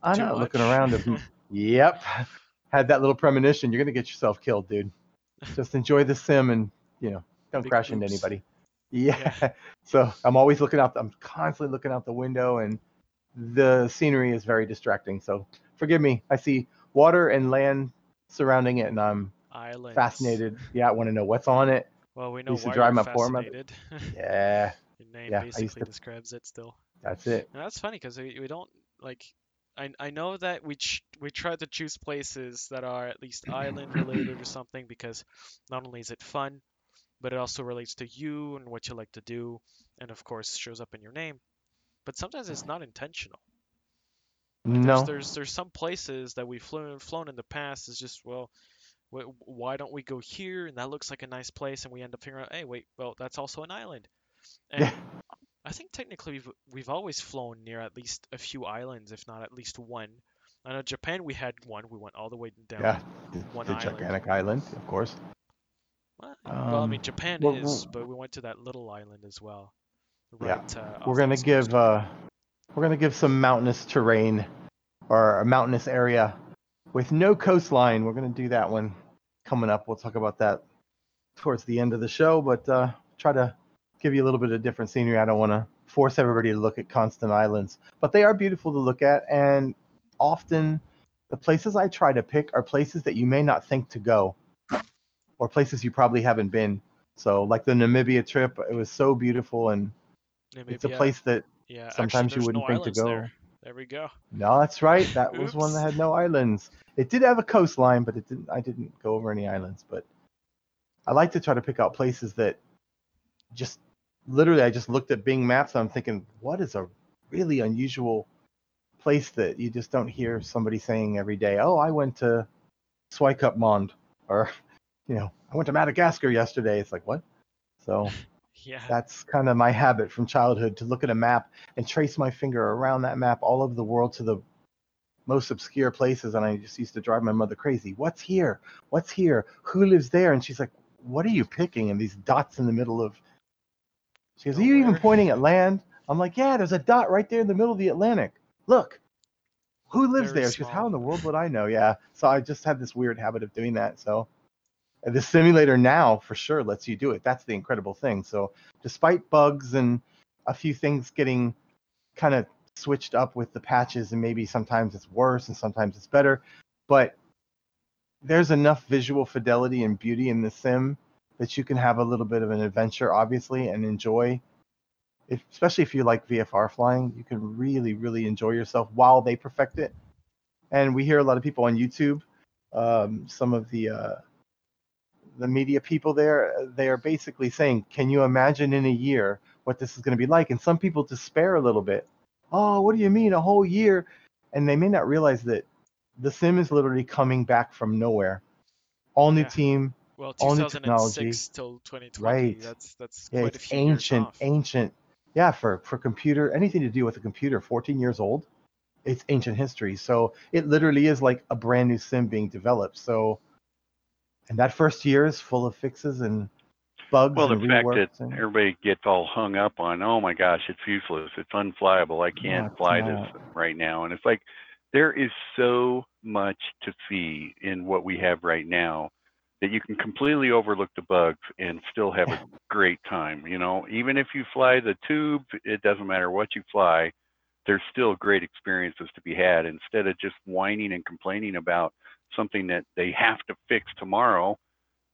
I'm not looking around. Yep, had that little premonition. You're gonna get yourself killed, dude. Just enjoy the sim and you know don't Big crash into oops. anybody. Yeah. So I'm always looking out. I'm constantly looking out the window, and the scenery is very distracting. So forgive me. I see water and land surrounding it, and I'm Islands. fascinated. Yeah, I want to know what's on it. Well, we know used to why drive you're my fascinated. Yeah, Your name Yeah, basically to- describes it still. that's it. And that's funny because we, we don't like. I, I know that we ch- we try to choose places that are at least island related or something because not only is it fun, but it also relates to you and what you like to do, and of course shows up in your name. But sometimes it's not intentional. There's, No. there's there's some places that we've flown flown in the past is just well, why don't we go here? And that looks like a nice place, and we end up figuring out, hey, wait, well, that's also an island. And Yeah. I think technically we've, we've always flown near at least a few islands, if not at least one. I know Japan we had one. We went all the way down. Yeah, one the island. gigantic island, of course. Well, well, I mean Um, Japan well, is, well- but we went to that little island as well. Yeah. Uh, We're gonna give uh, we're gonna give some mountainous terrain or a mountainous area with no coastline. We're gonna do that one coming up. We'll talk about that towards the end of the show, but uh, try to give you a little bit of different scenery. I don't want to force everybody to look at constant islands, but they are beautiful to look at, and often the places I try to pick are places that you may not think to go, or places you probably haven't been. So, like the Namibia trip, it was so beautiful, and it's a place that Yeah, actually, sometimes you wouldn't no think to go. There. There we go. No, that's right. That was one that had no islands. It did have a coastline, but it didn't. I didn't go over any islands. But I like to try to pick out places that just literally. I just looked at Bing Maps. And I'm thinking, what is a really unusual place that you just don't hear somebody saying every day? Oh, I went to Swakopmund, or you know, I went to Madagascar yesterday. It's like, what? So Yeah. that's kind of my habit from childhood to look at a map and trace my finger around that map all over the world to the most obscure places. And I just used to drive my mother crazy. What's here? What's here? Who lives there? And she's like, what are you picking? And these dots in the middle of. She goes, Are oh, you even pointing at land? I'm like, Yeah, there's a dot right there in the middle of the Atlantic. Look. Who lives Very there? She goes, How in the world would I know? Yeah. So I just had this weird habit of doing that. So the simulator now for sure lets you do it. That's the incredible thing. So despite bugs and a few things getting kind of switched up with the patches and maybe sometimes it's worse and sometimes it's better, but there's enough visual fidelity and beauty in the sim that you can have a little bit of an adventure obviously and enjoy if, especially if you like VFR flying, you can really, really enjoy yourself while they perfect it. And we hear a lot of people on YouTube, um, some of the uh, the media people there, uh, they are basically saying, "Can you imagine in a year what this is going to be like?" And some people despair a little bit. Oh, what do you mean a whole year? And they may not realize that the sim is literally coming back from nowhere. All new Yeah. team, Well, all new 2006 till 2020. Right. That's that's yeah, quite a few ancient, years off. ancient. Yeah, for for computer, anything to do with a computer, 14 years old, it's ancient history. So it literally is like a brand new sim being developed. So, and that first year is full of fixes and bugs Well, the and fact that and, everybody gets all hung up on, oh my gosh, it's useless, it's unflyable, I can't fly not. this right now, and it's like there is so much to see in what we have right now that you can completely overlook the bugs and still have a great time. You know, even if you fly the tube, it doesn't matter what you fly. There's still great experiences to be had instead of just whining and complaining about something that they have to fix tomorrow.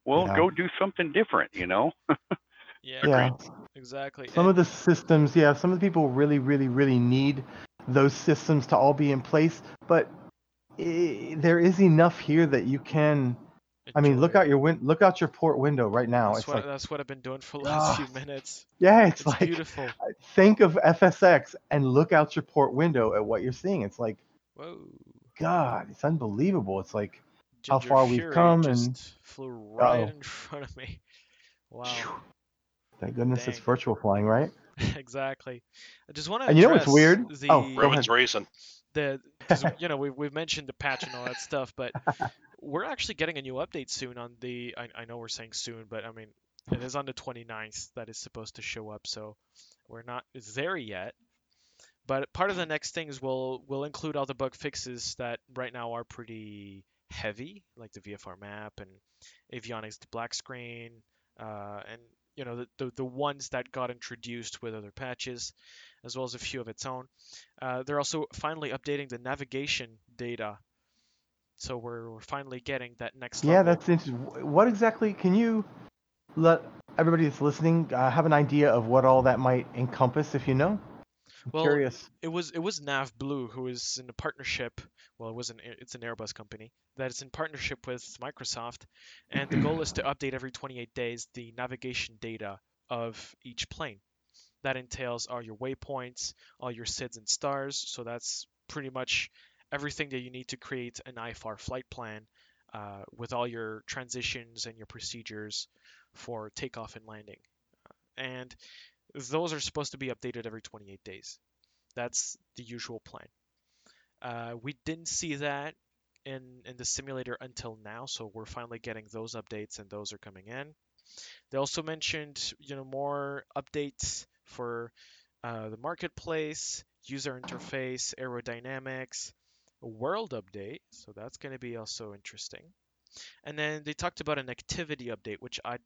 Well, Yeah. go do something different, you know? Yeah, yeah, exactly. some And of the systems, yeah, some of the people really, really, really need those systems to all be in place. But i there is enough here that you can. I mean, look out your win- look out your port window right now. That's it's what like, that's what I've been doing for the last few Ah, minutes. yeah, it's, It's like beautiful. think of FSX and look out your port window at what you're seeing. It's like, Whoa. God, it's unbelievable. It's like, How Ginger far we've come just and- flew right Uh-oh. in front of me. Wow. phew. thank goodness it's virtual flying, right? exactly. I just want to And you know what's address weird? The, Oh, go Roman's racing. The you know we we've mentioned the patch and all that stuff, but we're actually getting a new update soon on the. I, I know we're saying soon, but I mean it is on the 29th that is supposed to show up, so we're not there yet. But part of the next things will will include all the bug fixes that right now are pretty heavy, like the VFR map and avionics black screen, uh, and you know the, the the ones that got introduced with other patches, as well as a few of its own. Uh, they're also finally updating the navigation data, so we're, we're finally getting that next Yeah, level. that's interesting. What exactly can you let everybody that's listening uh, have an idea of what all that might encompass if you know? Well, curious. it was it was Nav Blue who is in a partnership. Well, it was an It's an Airbus company that is in partnership with Microsoft, and the goal is to update every 28 days the navigation data of each plane. That entails all your waypoints, all your SIDS and stars. So that's pretty much everything that you need to create an IFR flight plan uh, with all your transitions and your procedures for takeoff and landing. And those are supposed to be updated every 28 days. That's the usual plan. Uh, we didn't see that in in the simulator until now, so we're finally getting those updates, and those are coming in. They also mentioned, you know, more updates for uh, the marketplace, user interface, aerodynamics, world update, so that's going to be also interesting. And then they talked about an activity update, which I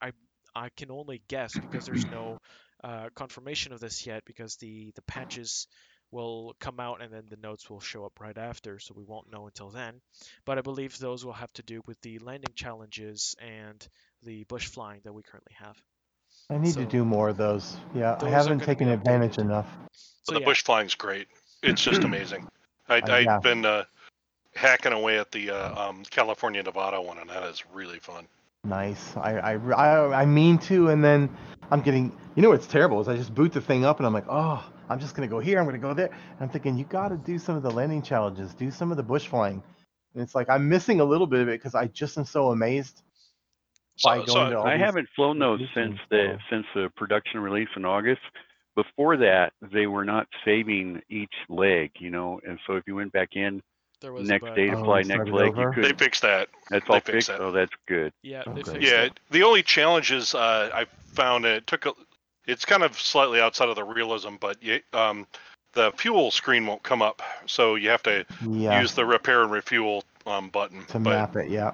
I I can only guess because there's no uh, confirmation of this yet because the the patches will come out and then the notes will show up right after so we won't know until then but i believe those will have to do with the landing challenges and the bush flying that we currently have I need so to do more of those. Yeah, those I haven't taken advantage enough. so the yeah, bush flying's great. It's just amazing. I, Uh, yeah. I've been uh, hacking away at the uh, um, California Nevada one, and that is really fun. Nice. I, I, I, I mean to, and then I'm getting. You know what's terrible is I just boot the thing up and I'm like, oh, I'm just gonna go here. I'm gonna go there. And I'm thinking you got to do some of the landing challenges, do some of the bush flying. And it's like I'm missing a little bit of it because I just am so amazed by So- going so to all I haven't flown those since the since the production release in August. Before that, they were not saving each leg, you know, and so if you went back in There was next a day to Oh, fly they next started leg, over? you They could. fixed that. That's they all fixed fixed. that. Oh, that's good. Yeah, they great. fixed Yeah, it. the only challenge is uh, I found it took a. It's kind of slightly outside of the realism, but you, um, the fuel screen won't come up, so you have to Yeah, use the repair and refuel um, button. to but map it. Yeah.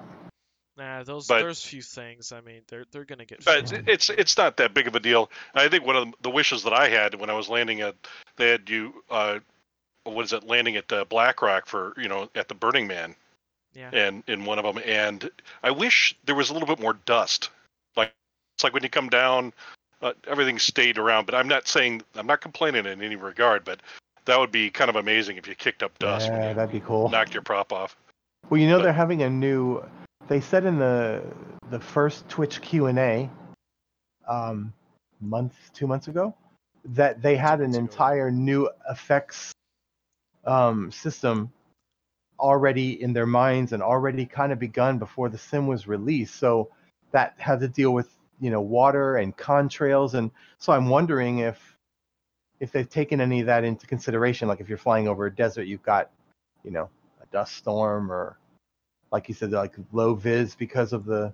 Nah, those But- those few things. I mean, they're they're gonna get. but fixed. it's it's not that big of a deal. I think one of the wishes that I had when I was landing at they had you uh, what is it landing at uh, Black Rock for you know at the Burning Man yeah. and in one of them and I wish there was a little bit more dust. Like it's like when you come down, uh, everything stayed around. But I'm not saying I'm not complaining in any regard, but that would be kind of amazing if you kicked up dust Yeah, you that'd be cool. knocked your prop off. Well, you know But- they're having a new. They said in the the first Twitch Q and A, um, month two months ago, that they had an entire new effects um, system already in their minds and already kind of begun before the sim was released. So that had to deal with you know water and contrails, and so I'm wondering if if they've taken any of that into consideration. Like if you're flying over a desert, you've got you know a dust storm or like you said like low vis because of the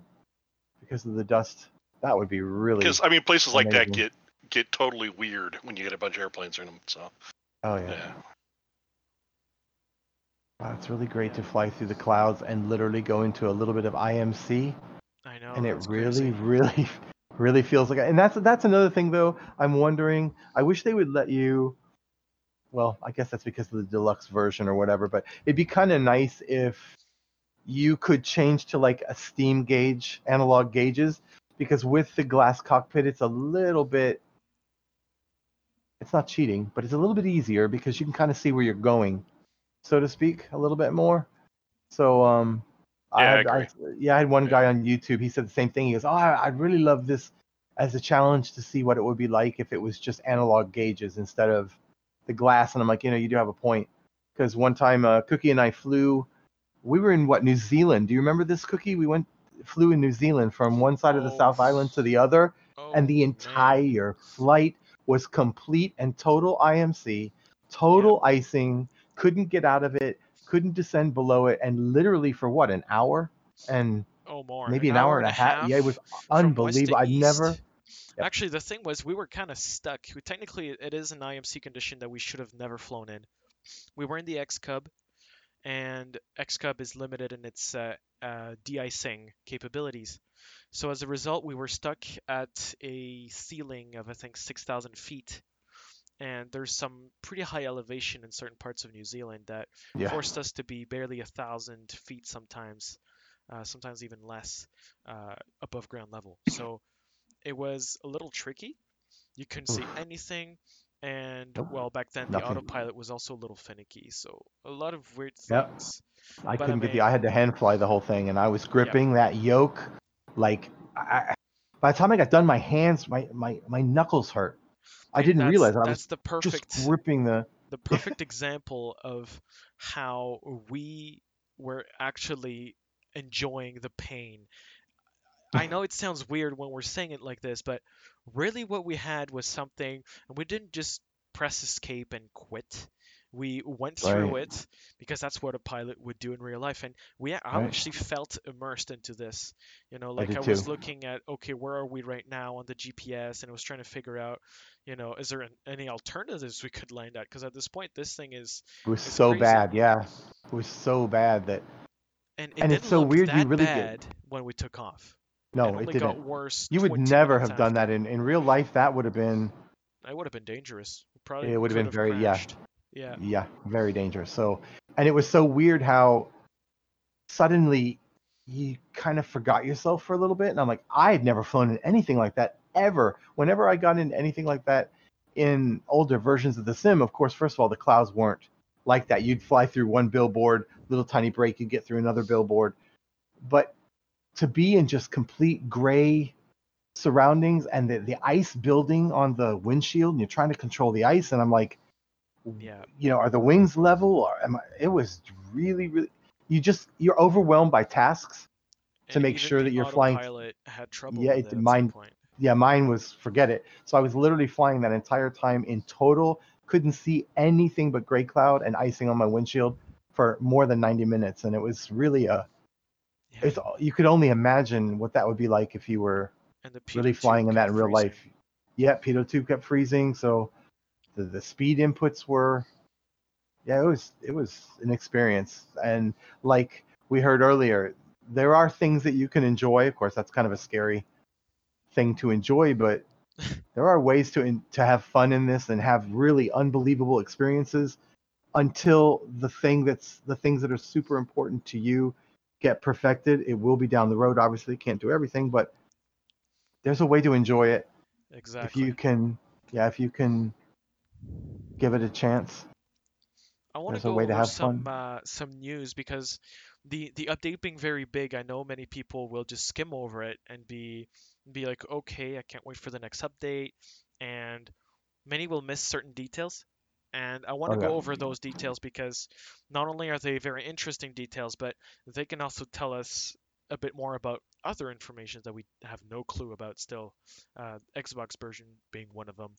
because of the dust that would be really Because I mean, places like that get get totally weird when you get a bunch of airplanes in them. So oh yeah. yeah. Wow, it's really great to fly through the clouds and literally go into a little bit of IMC I know. and it really crazy. really really feels like and that's that's another thing though I'm wondering I wish they would let you well I guess that's because of the deluxe version or whatever but it'd be kind of nice if you could change to like a steam gauge analog gauges because with the glass cockpit it's a little bit it's not cheating but it's a little bit easier because you can kind of see where you're going so to speak a little bit more so um Yeah, I had, agree. yeah I had one Yeah. guy on YouTube he said the same thing he goes oh I, I'd really love this as a challenge to see what it would be like if it was just analog gauges instead of the glass and I'm like you know you do have a point because one time uh, Cookie and I flew we were in what New Zealand do you remember this Cookie we went flew in New Zealand from one side of the Oh. South Island to the other Oh, and the man. entire flight was complete and total IMC, total icing, couldn't get out of it, couldn't descend below it, and literally for what, an hour? And Oh, more. maybe an hour and a half. Yeah, it was from west to unbelievable. I never. Yep. Actually, the thing was, we were kind of stuck. We, technically, it is an IMC condition that we should have never flown in. We were in the X Cub, and X Cub is limited in its uh, uh, de-icing capabilities. So as a result, we were stuck at a ceiling of I think 6,000 feet, and there's some pretty high elevation in certain parts of New Zealand that yeah. forced us to be barely a thousand feet sometimes, uh, sometimes even less uh, above ground level. So it was a little tricky. You couldn't see anything, and Nope. well, back then Nothing. the autopilot was also a little finicky. So a lot of weird Yep. things. I but I couldn't get the I had to hand fly the whole thing and I was gripping that yoke like I- by the time I got done my hands my my, my knuckles hurt. I didn't realize I that's was the perfect just gripping the the perfect example of how we were actually enjoying the pain. I know it sounds weird when we're saying it like this, but really what we had was something, and we didn't just press escape and quit. We went through Right. it because that's what a pilot would do in real life, and we I Right. actually felt immersed into this. You know, like did I, was too. looking at okay, where are we right now on the GPS, and I was trying to figure out, you know, is there an, any alternatives we could land at? Because at this point, this thing is it was so crazy. bad, yeah. It was so bad that and it And it's so weird you really bad when we took off. no, it it didn't. got worse. You would never have done that in, in real life. That would have been That would have been dangerous. Probably It would have been could very- yeah. crashed. yeah. yeah, very dangerous. So, and it was so weird how suddenly you kind of forgot yourself for a little bit. And I'm like, I had never flown in anything like that ever. Whenever I got into anything like that in older versions of the sim, of course, first of all, the clouds weren't like that. You'd fly through one billboard, little tiny break, you'd get through another billboard. But to be in just complete gray surroundings and the, the ice building on the windshield and you're trying to control the ice and i'm like Yeah. you know are the wings level or am I, it was really really you just you're overwhelmed by tasks And make sure that you're flying- had trouble Yeah, with it- mine- point. Yeah, mine was forget it. So I was literally flying that entire time in total, couldn't see anything but gray cloud and icing on my windshield for more than 90 minutes, and it was really a. Yeah. It's you could only imagine what that would be like if you were really flying in that in real freezing. life. Yeah, Pitot tube kept freezing, so the, the speed inputs were yeah, it was it was an experience. And like we heard earlier, there are things that you can enjoy. Of course, that's kind of a scary thing to enjoy, but there are ways to in, to have fun in this and have really unbelievable experiences until the thing that's the things that are super important to you get perfected. It will be down the road. Obviously, can't do everything, but there's a way to enjoy it Exactly. if you can. Yeah, if you can give it a chance. I want There's to a go way over to have some fun. uh, some news because the the update being very big, I know many people will just skim over it and be be like, okay, I can't wait for the next update, and many will miss certain details. And I want to Oh, go over those details because not only are they very interesting details, but they can also tell us a bit more about other information that we have no clue about still. Uh, Xbox version being one of them.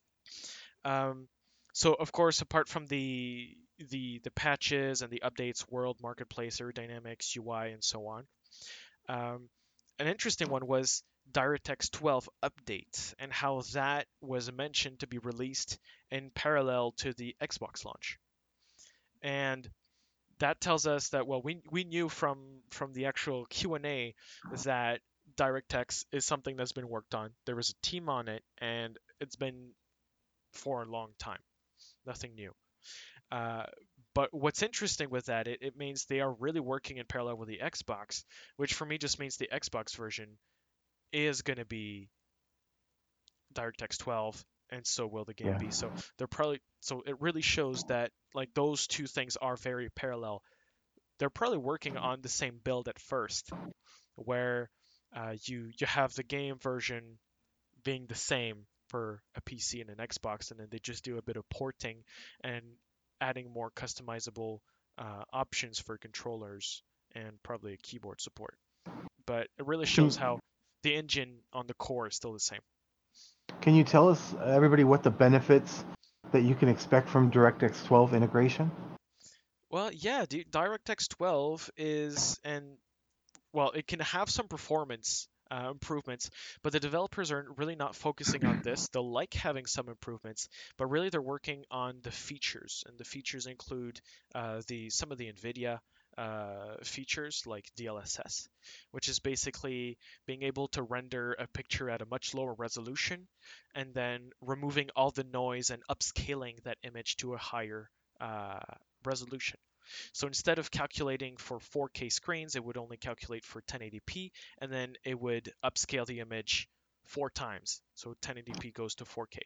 Um, so of course, apart from the the the patches and the updates, world marketplace, aerodynamics, UI, and so on, um, an interesting one was DirectX 12 update and how that was mentioned to be released in parallel to the Xbox launch. And that tells us that well, we we knew from from the actual Q&A that DirectX is something that's been worked on. There was a team on it, and it's been for a long time. Nothing new. Uh, but what's interesting with that, it, it means they are really working in parallel with the Xbox, which for me just means the Xbox version is going to be DirectX 12, and so will the game Yeah. be. So they're probably so it really shows that like those two things are very parallel. They're probably working on the same build at first, where uh, you you have the game version being the same for a PC and an Xbox, and then they just do a bit of porting and adding more customizable uh, options for controllers and probably a keyboard support. But it really shows how the engine on the core is still the same. Can you tell us, everybody, what the benefits that you can expect from DirectX 12 integration? Well, yeah, DirectX 12 is and well, it can have some performance uh, improvements, but the developers are really not focusing on this. They'll like having some improvements, but really they're working on the features, and the features include uh, the some of the NVIDIA uh, features like DLSS, which is basically being able to render a picture at a much lower resolution, and then removing all the noise and upscaling that image to a higher uh, resolution. So instead of calculating for 4K screens, it would only calculate for 1080p, and then it would upscale the image four times. So 1080p goes to 4K.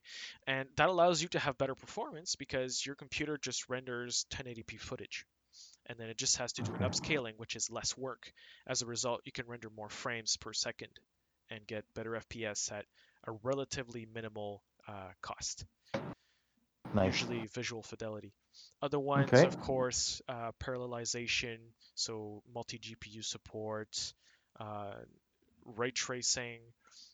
And that allows you to have better performance because your computer just renders 1080p footage. And then it just has to do an upscaling, which is less work. As a result, you can render more frames per second and get better FPS at a relatively minimal uh, cost Nice. usually visual fidelity. Other ones, Okay. of course, uh, parallelization, so multi GPU support, uh, ray tracing,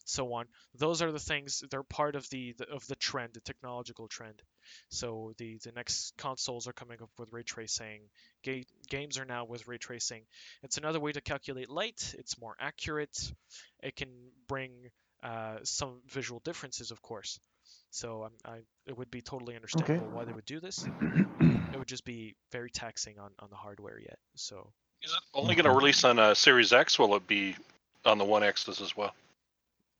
so on. Those are the things. They're part of the, the of the trend, the technological trend. So the the next consoles are coming up with ray tracing. Ga- games are now with ray tracing. It's another way to calculate light. It's more accurate. It can bring uh, some visual differences, of course. So um, I, it would be totally understandable why they would do this. It would just be very taxing on, on the hardware yet. So Is it only going to release on uh, Series X? Will it be on the One X's as well?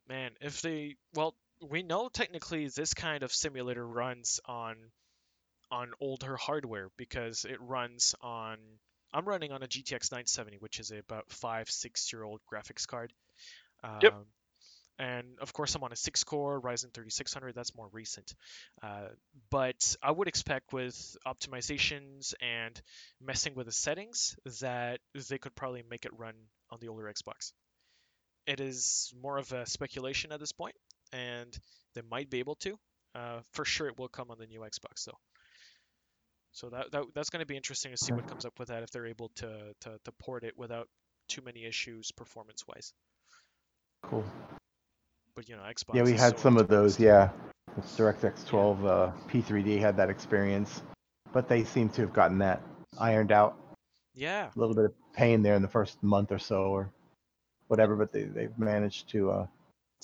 man, if they well, we know technically this kind of simulator runs on on older hardware because it runs on I'm running on a GTX 970, which is a about five six year old graphics card. Um, Yep. And of course, I'm on a six core Ryzen 3600. That's more recent. Uh, but I would expect with optimizations and messing with the settings that they could probably make it run on the older Xbox. It is more of a speculation at this point, and they might be able to. Uh, for sure, it will come on the new Xbox though. So that, that that's going to be interesting to see what comes up with that if they're able to, to to port it without too many issues performance wise. Cool. But you know, Xbox. Yeah, we had so some of those. Yeah, the DirectX 12 uh, P3D had that experience, but they seem to have gotten that ironed out. Yeah, A little bit of pain there in the first month or so, or whatever, but they they've managed to uh,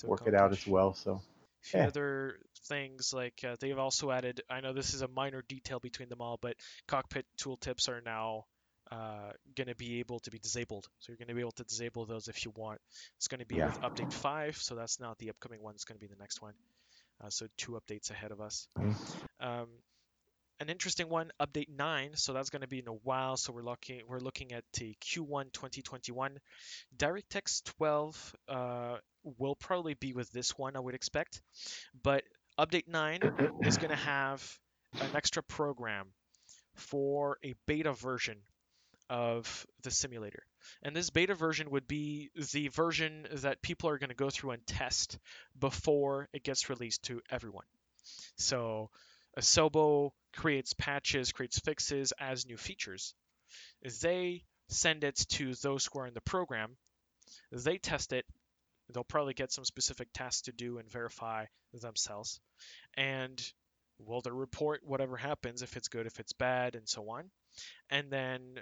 work it out as well. So few Yeah. other things like uh, they've also added i know this is a minor detail between them all but cockpit tooltips are now uh, going to be able to be disabled so you're going to be able to disable those if you want it's going to be Yeah. with update 5 so that's not the upcoming one it's going to be the next one uh, so two updates ahead of us Mhm. um, an interesting one update 9 so that's going to be in a while so we're looking we're looking at the q1 2021 DirectX 12 uh, will probably be with this one, I would expect. But update 9 is going to have an extra program for a beta version of the simulator. And this beta version would be the version that people are going to go through and test before it gets released to everyone. So Asobo creates patches, creates fixes as new features. They send it to those who are in the program. They test it. They'll probably get some specific tasks to do and verify themselves. And will they report whatever happens, if it's good, if it's bad, and so on. And then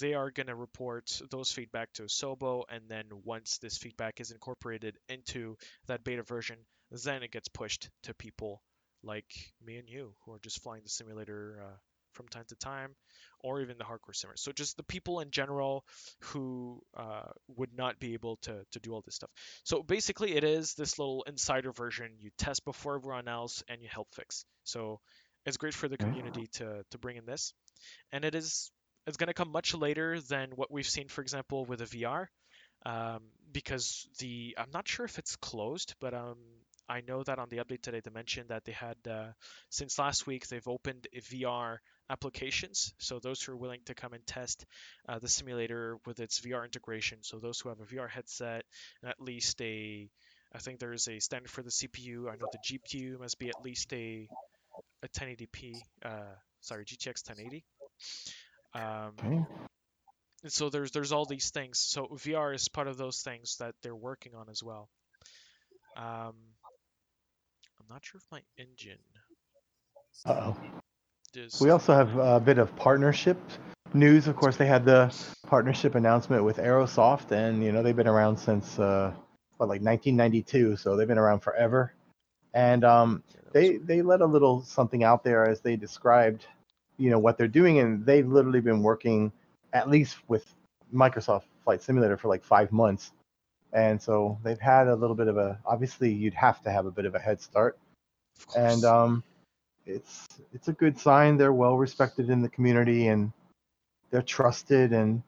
they are going to report those feedback to Asobo. And then once this feedback is incorporated into that beta version, then it gets pushed to people like me and you who are just flying the simulator uh, from time to time, or even the hardcore simmers. So just the people in general who uh, would not be able to, to do all this stuff. So basically, it is this little insider version. You test before everyone else, and you help fix. So it's great for the community to to bring in this, and it is it's going to come much later than what we've seen, for example, with a VR, um, because the I'm not sure if it's closed, but um, I know that on the update today they mentioned that they had uh, since last week they've opened VR applications. So those who are willing to come and test uh, the simulator with its VR integration. So those who have a VR headset and at least a I think there is a standard for the CPU. I know the GPU must be at least a a 1080p. Uh, sorry, GTX 1080. Um, okay. and so there's there's all these things. So VR is part of those things that they're working on as well. Um, I'm not sure if my engine Uh-oh. is. We also have a bit of partnership news. Of course, they had the partnership announcement with Aerosoft, and you know they've been around since uh, what, like 1992, so they've been around forever. And um, Yeah, that was- they they let a little something out there as they described, you know, what they're doing, and they've literally been working at least with Microsoft Flight Simulator for like five months, and so they've had a little bit of a. Obviously, you'd have to have a bit of a head start and um, it's it's a good sign. They're well respected in the community, and they're trusted. And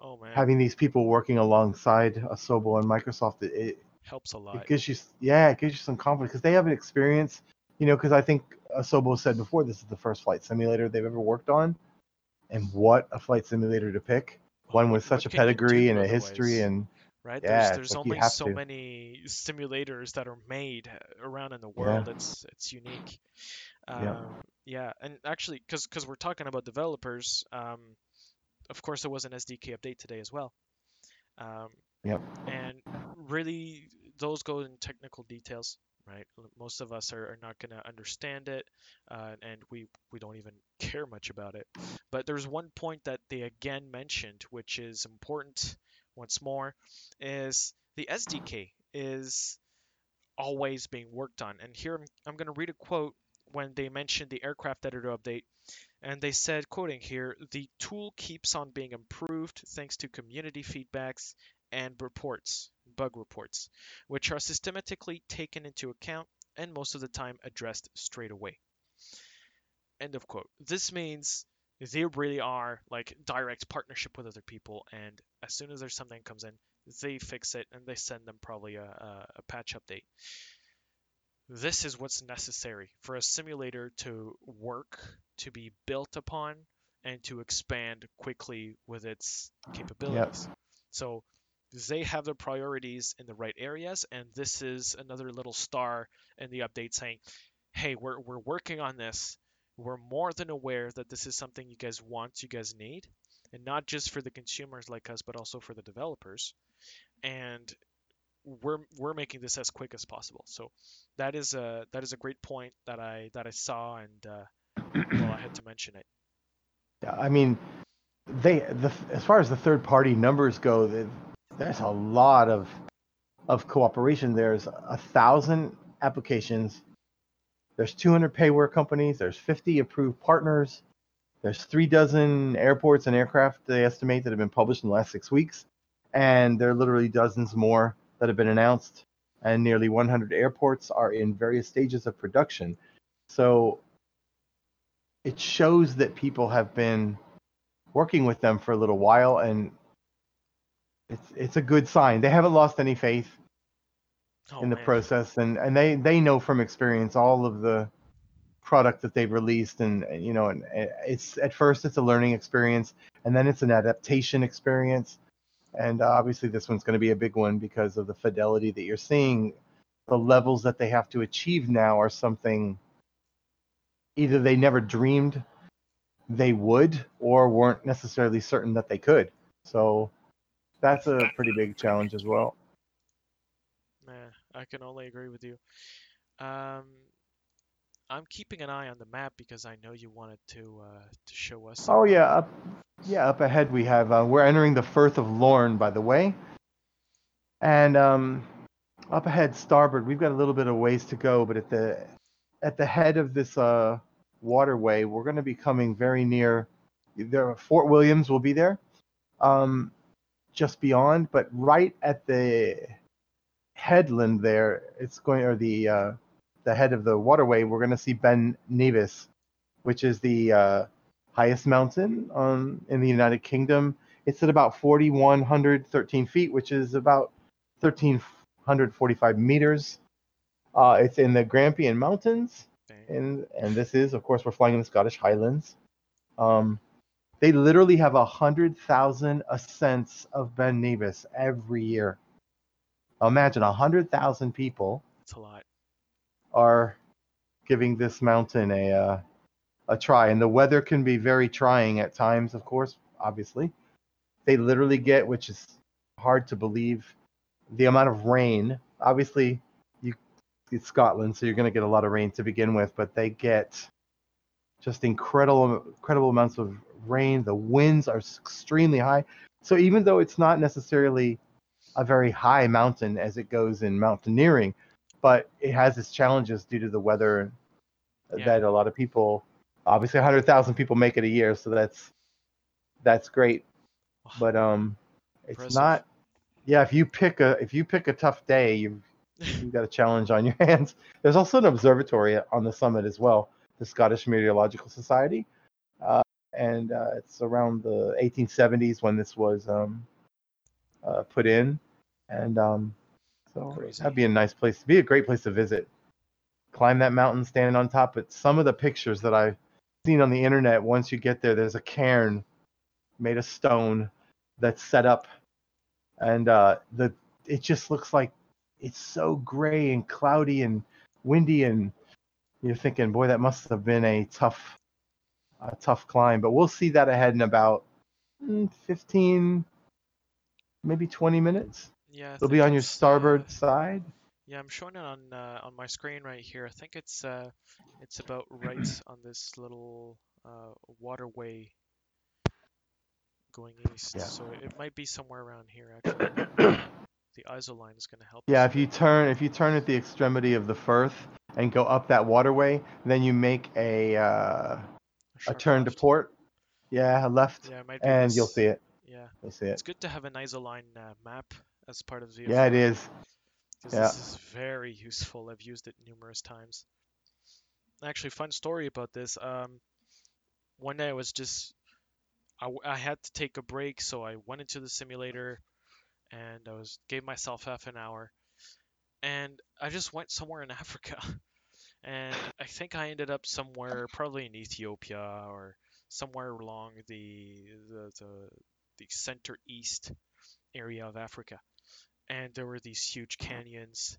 oh man, having these people working alongside Asobo and Microsoft, it, it, helps a lot. it gives you yeah, it gives you some confidence because they have an experience. You know, because I think Asobo said before this is the first flight simulator they've ever worked on, and what a flight simulator to pick! One with What such a pedigree and a history, and right? yeah, there's there's only so to. many simulators that are made uh, around in the world. It's it's unique. Yeah. Um, yeah, and actually, because because we're talking about developers, um, of course there was an SDK update today as well. Um, Yep. And really, those go in technical details, right? Most of us are, are not going to understand it, uh, and we we don't even care much about it. But there's one point that they again mentioned, which is important. Once more, is the SDK is always being worked on. And here I'm, I'm going to read a quote when they mentioned the aircraft editor update. And they said, quoting here, the tool keeps on being improved thanks to community feedbacks and reports, bug reports, which are systematically taken into account and most of the time addressed straight away. End of quote. This means they really are like direct partnership with other people, and as soon as there's something that comes in, they fix it and they send them probably a, a, a patch update. This is what's necessary for a simulator to work, to be built upon, and to expand quickly with its capabilities. So they have their priorities in the right areas, and this is another little star in the update saying, hey, we're, we're working on this. We're more than aware that this is something you guys want, you guys need, and not just for the consumers like us, but also for the developers. And we're we're making this as quick as possible. So that is a that is a great point that I that I saw, and uh, well, I had to mention it. Yeah, I mean, they the as far as the third party numbers go, the, there's a lot of of cooperation. There's a thousand applications. There's 200 payware companies. There's 50 approved partners. There's three dozen airports and aircraft they estimate that have been published in the last six weeks, and there are literally dozens more that have been announced. And nearly 100 airports are in various stages of production. So it shows that people have been working with them for a little while, and it's it's a good sign. They haven't lost any faith Oh, in the man. process, and and they they know from experience all of the product that they've released, and you know, and it's at first it's a learning experience, and then it's an adaptation experience, and obviously this one's going to be a big one because of the fidelity that you're seeing. The levels that they have to achieve now are something either they never dreamed they would or weren't necessarily certain that they could. So that's a pretty big challenge as well. Nah, I can only agree with you. Um, I'm keeping an eye on the map because I know you wanted to uh, to show us. Oh yeah, up yeah up ahead we have uh, we're entering the Firth of Lorne by the way, and um, up ahead starboard we've got a little bit of ways to go, but at the at the head of this uh, waterway we're going to be coming very near. There, Fort Williams will be there, um, just beyond, but right at the headland there, it's going or the uh, the head of the waterway, we're going to see Ben Nevis, which is the uh, highest mountain on in the United Kingdom. It's at about 4,113 feet, which is about 1,345 meters. Uh, it's in the Grampian Mountains, and and this is, of course, we're flying in the Scottish Highlands. Um, they literally have a hundred thousand ascents of Ben Nevis every year. Imagine a hundred thousand people It's a lot. are giving this mountain a uh, a try, and the weather can be very trying at times. Of course, obviously, they literally get, which is hard to believe, the amount of rain. Obviously, you it's Scotland, so you're going to get a lot of rain to begin with, but they get just incredible incredible amounts of rain. The winds are extremely high. So even though it's not necessarily a very high mountain as it goes in mountaineering, but it has its challenges due to the weather Yeah. that a lot of people obviously 100,000 people make it a year so that's that's great but um it's Impressive. not yeah if you pick a if you pick a tough day you've you've got a challenge on your hands there's also an observatory on the summit as well the Scottish Meteorological Society uh, and uh, it's around the 1870s when this was um, uh, put in. And um, so Crazy. that'd be a nice place to be a great place to visit. Climb that mountain stand on top but some of the pictures that i've seen on the internet once you get there there's a cairn made of stone that's set up. And uh the it just looks like it's so gray and cloudy and windy and you're thinking boy that must have been a tough a tough climb. But we'll see that ahead in about mm, 15 maybe 20 minutes Yeah. It'll be on your uh, starboard side Yeah, I'm showing it on uh, on my screen right here. I think it's uh it's about right on this little uh, waterway going east. Yeah. So it might be somewhere around here actually. the ISO line is going to help. Yeah, if you turn if you turn at the extremity of the Firth and go up that waterway, then you make a uh, a sharp turn to port. Yeah, a left, Yeah, it might be and you'll see it. Yeah, see it's good to have an ISO line uh, map as part of the. Yeah, it is. Yeah. this is very useful. I've used it numerous times. Actually, fun story about this. Um, one day I was just, I, I had to take a break, so I went into the simulator, and I was gave myself half an hour, and I just went somewhere in Africa, and I think I ended up somewhere probably in Ethiopia or somewhere along the the the, the center east area of Africa and there were these huge canyons.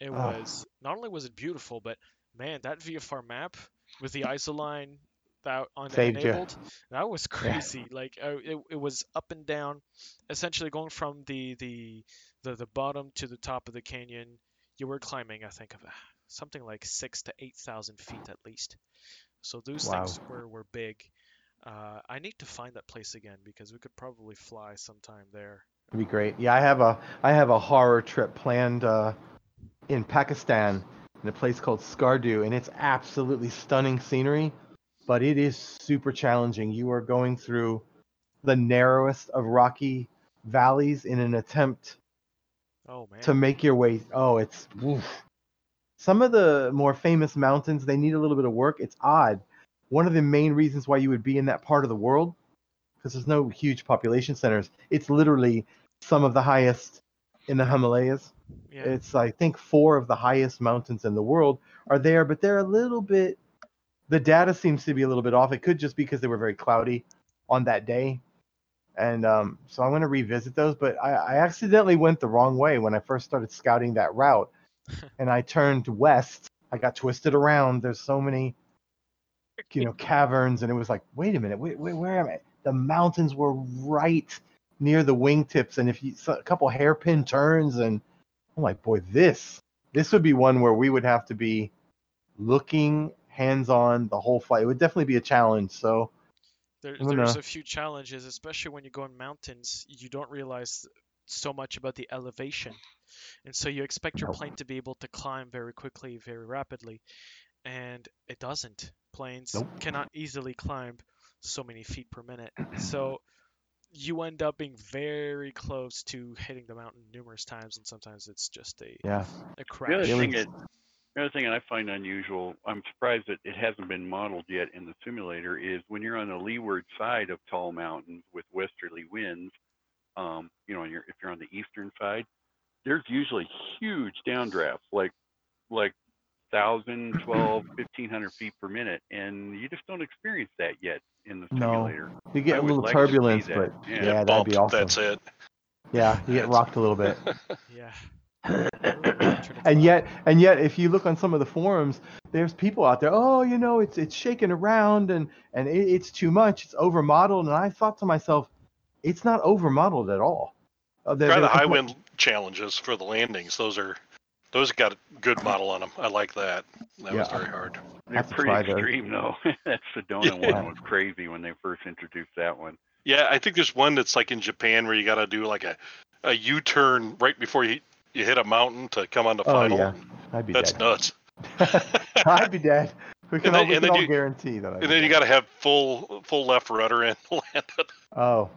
It Ah. was not only was it beautiful, but man, that VFR map with the ISO line, that on Saved you. enabled. That was crazy. Like uh, it, it was up and down, essentially going from the, the the the bottom to the top of the canyon. You were climbing, I think, of uh, something like six to eight thousand feet at least. So those Wow. things were were big. Uh, I need to find that place again because we could probably fly sometime there. It'd be great. Yeah, I have a I have a horror trip planned uh, in Pakistan in a place called Skardu, and it's absolutely stunning scenery, but it is super challenging. You are going through the narrowest of rocky valleys in an attempt Oh man. to make your way. Oh, it's oof. some of the more famous mountains. They need a little bit of work. It's odd. One of the main reasons why you would be in that part of the world, because there's no huge population centers. It's literally some of the highest in the Himalayas. yeah. It's I think four of the highest mountains in the world are there, but they're a little bit. The data seems to be a little bit off. It could just be because they were very cloudy on that day, and um, so I'm going to revisit those. But I, I accidentally went the wrong way when I first started scouting that route, and I turned west. I got twisted around. There's so many, you know, caverns, and it was like, wait a minute, wait, wait, where am I? The mountains were right near the wingtips, and if you so- a couple hairpin turns, and I'm like, boy, this this would be one where we would have to be looking hands on the whole flight. It would definitely be a challenge. So There, there's a few challenges, especially when you go in mountains. You don't realize so much about the elevation, and so you expect your plane to be able to climb very quickly, very rapidly, and it doesn't. Planes Nope. cannot easily climb so many feet per minute, so you end up being very close to hitting the mountain numerous times, and sometimes it's just a yeah, a The other thing was- the other thing I find unusual, I'm surprised that it hasn't been modeled yet in the simulator, is when you're on the leeward side of tall mountains with westerly winds, um, you know, you're, if you're on the eastern side, there's usually huge downdrafts, like like 1,000, 12, 1,500 feet per minute, and you just don't experience that yet in the simulator No. you get I a little like turbulence, but Yeah. yeah, Get that'd be awesome. That's it. Yeah, you get rocked a little bit. Yeah. and yet and yet if you look on some of the forums there's people out there oh you know it's it's shaking around and and it, it's too much it's over modeled and i thought to myself it's not over modeled at all uh, there- Try the there was high wind challenges for the landings. Those are those got a good model on them. I like that. That was very hard. They're Have pretty try those. extreme, though. that Sedona Yeah. one was crazy when they first introduced that one. Yeah, I think there's one that's like in Japan where you got to do like a a U-turn right before you you hit a mountain to come on the oh final. yeah i'd be dead. That's dead nuts. i'd be dead we can then- all, we can all you- guarantee that I'd And be then you got to have full full left rudder in to land it. oh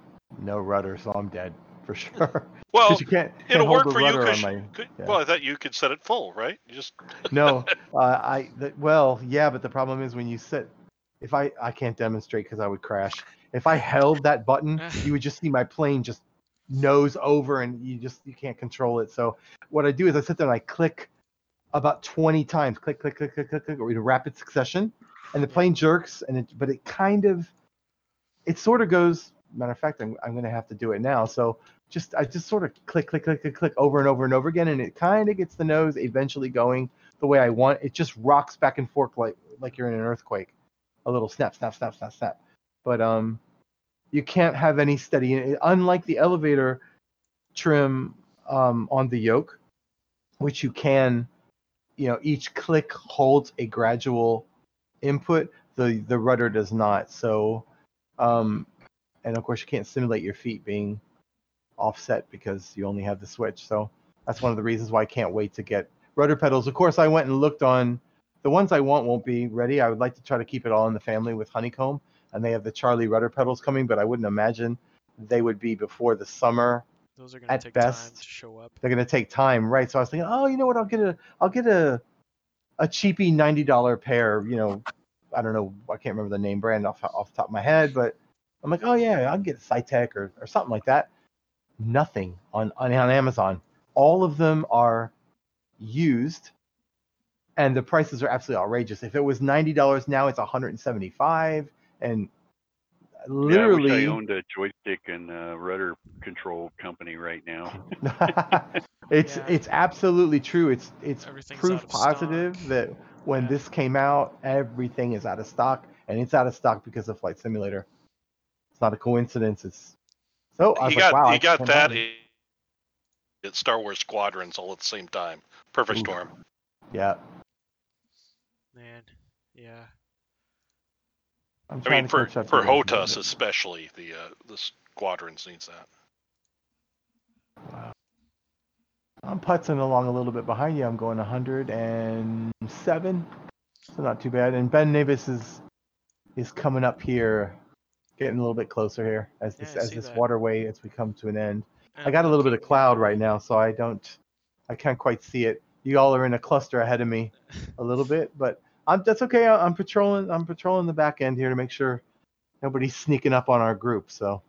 no rudder so i'm dead for sure Well, 'Cause you can't, can't it'll work for you because my- yeah. well, I thought you could set it full, right? You just no, uh, I the, well, yeah, but the problem is when you sit. If I I can't demonstrate because I would crash. If I held that button, you would just see my plane just nose over, and you just you can't control it. So what I do is I sit there and I click about 20 times, click, click, click, click, click, click, or in rapid succession, and the plane jerks, and it but it kind of it sort of goes. Matter of fact, I'm I'm gonna have to do it now. So just I just sort of click, click, click, click, click over and over and over again, and it kind of gets the nose eventually going the way I want. It just rocks back and forth like like you're in an earthquake, a little snap, snap, snap, snap, snap. But um, you can't have any steady. Unlike the elevator trim um, on the yoke, which you can, you know, each click holds a gradual input. The the rudder does not. So, um, and of course you can't simulate your feet being offset because you only have the switch. So that's one of the reasons why I can't wait to get rudder pedals. Of course, I went and looked on the ones I want won't be ready. I would like to try to keep it all in the family with honeycomb, and they have the Charlie rudder pedals coming, but I wouldn't imagine they would be before the summer. Those are gonna At take time to show up. They're gonna take time, right? So I was thinking, oh, you know what? I'll get a, I'll get a, a cheapy ninety dollar pair. You know, I don't know, I can't remember the name brand off off the top of my head, but I'm like, oh yeah, I'll get a Saitek or or something like that. Nothing on on, on Amazon. All of them are used, and the prices are absolutely outrageous. If it was ninety dollars now, it's 175, and literally. Yeah, I I owned a joystick and uh, rudder control company right now. it's Yeah. it's absolutely true. It's it's proof positive stock. that when Yeah. this came out, everything is out of stock, and it's out of stock because of Flight Simulator. It's not a coincidence. It's so I was you like, got wow, I you got that buy at Star Wars Squadrons all at the same time. Perfect Ooh. storm. Yeah, Man, yeah. I'm I mean, for catch up to for those a little HOTAS especially, the uh, the Squadrons needs that. Wow. I'm putzing along a little bit behind you. I'm going 107, so not too bad. And Ben Nevis is is coming up here, getting a little bit closer here as this Yeah, as this that. waterway as we come to an end. I got a little bit of cloud right now, so I don't, I can't quite see it. You all are in a cluster ahead of me, a little bit, but I'm that's okay. I- I'm patrolling. I'm patrolling the back end here to make sure nobody's sneaking up on our group. So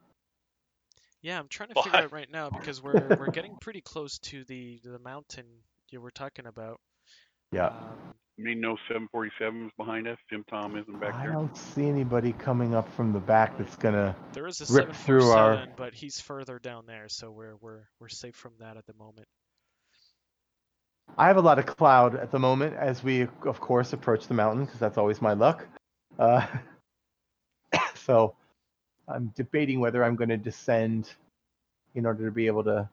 Yeah, I'm trying to Well, figure I- out right now because we're we're getting pretty close to the the mountain you were talking about. yeah, Um, I mean, no 747s behind us. Jim Tom isn't back there. I there. don't see anybody coming up from the back that's gonna. there is a Rip through our- 747, but he's further down there, so we're we're we're safe from that at the moment. I have a lot of cloud at the moment as we, of course, approach the mountain because that's always my luck. Uh, so I'm debating whether I'm going to descend in order to be able to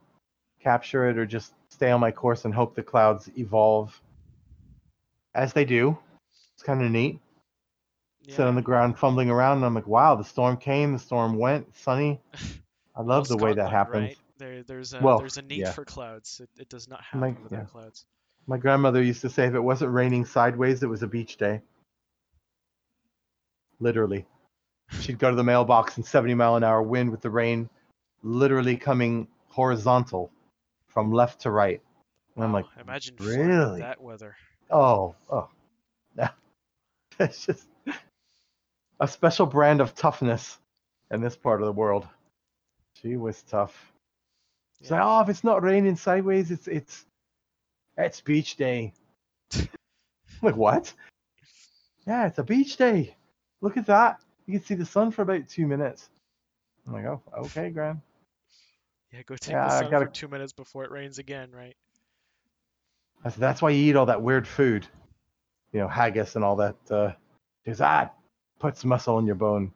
capture it or just stay on my course and hope the clouds evolve as they do. It's kind of neat. Sit on the ground fumbling around and I'm like, wow, the storm came, the storm went, sunny. I love well, the way that happens. Right? There, there's a Well, there's a need yeah. for clouds. It, it does not My- happen without yeah. clouds. My grandmother used to say if it wasn't raining sideways, it was a beach day. Literally. She'd go to the mailbox in 70 mile an hour wind with the rain literally coming horizontal from left to right. And I'm like, imagine really? that weather. Oh, oh. it's just a special brand of toughness in this part of the world. She was tough. She's like, oh, if it's not raining sideways, it's it's it's beach day. Like, what? Yeah, it's a beach day. Look at that. You can see the sun for about two minutes. I'm like, oh, okay, Gran. Yeah, go take Yeah, the sun gotta- for two minutes before it rains again, right? I said, that's why you eat all that weird food. You know, haggis and all that. Uh, because that puts muscle in your bone,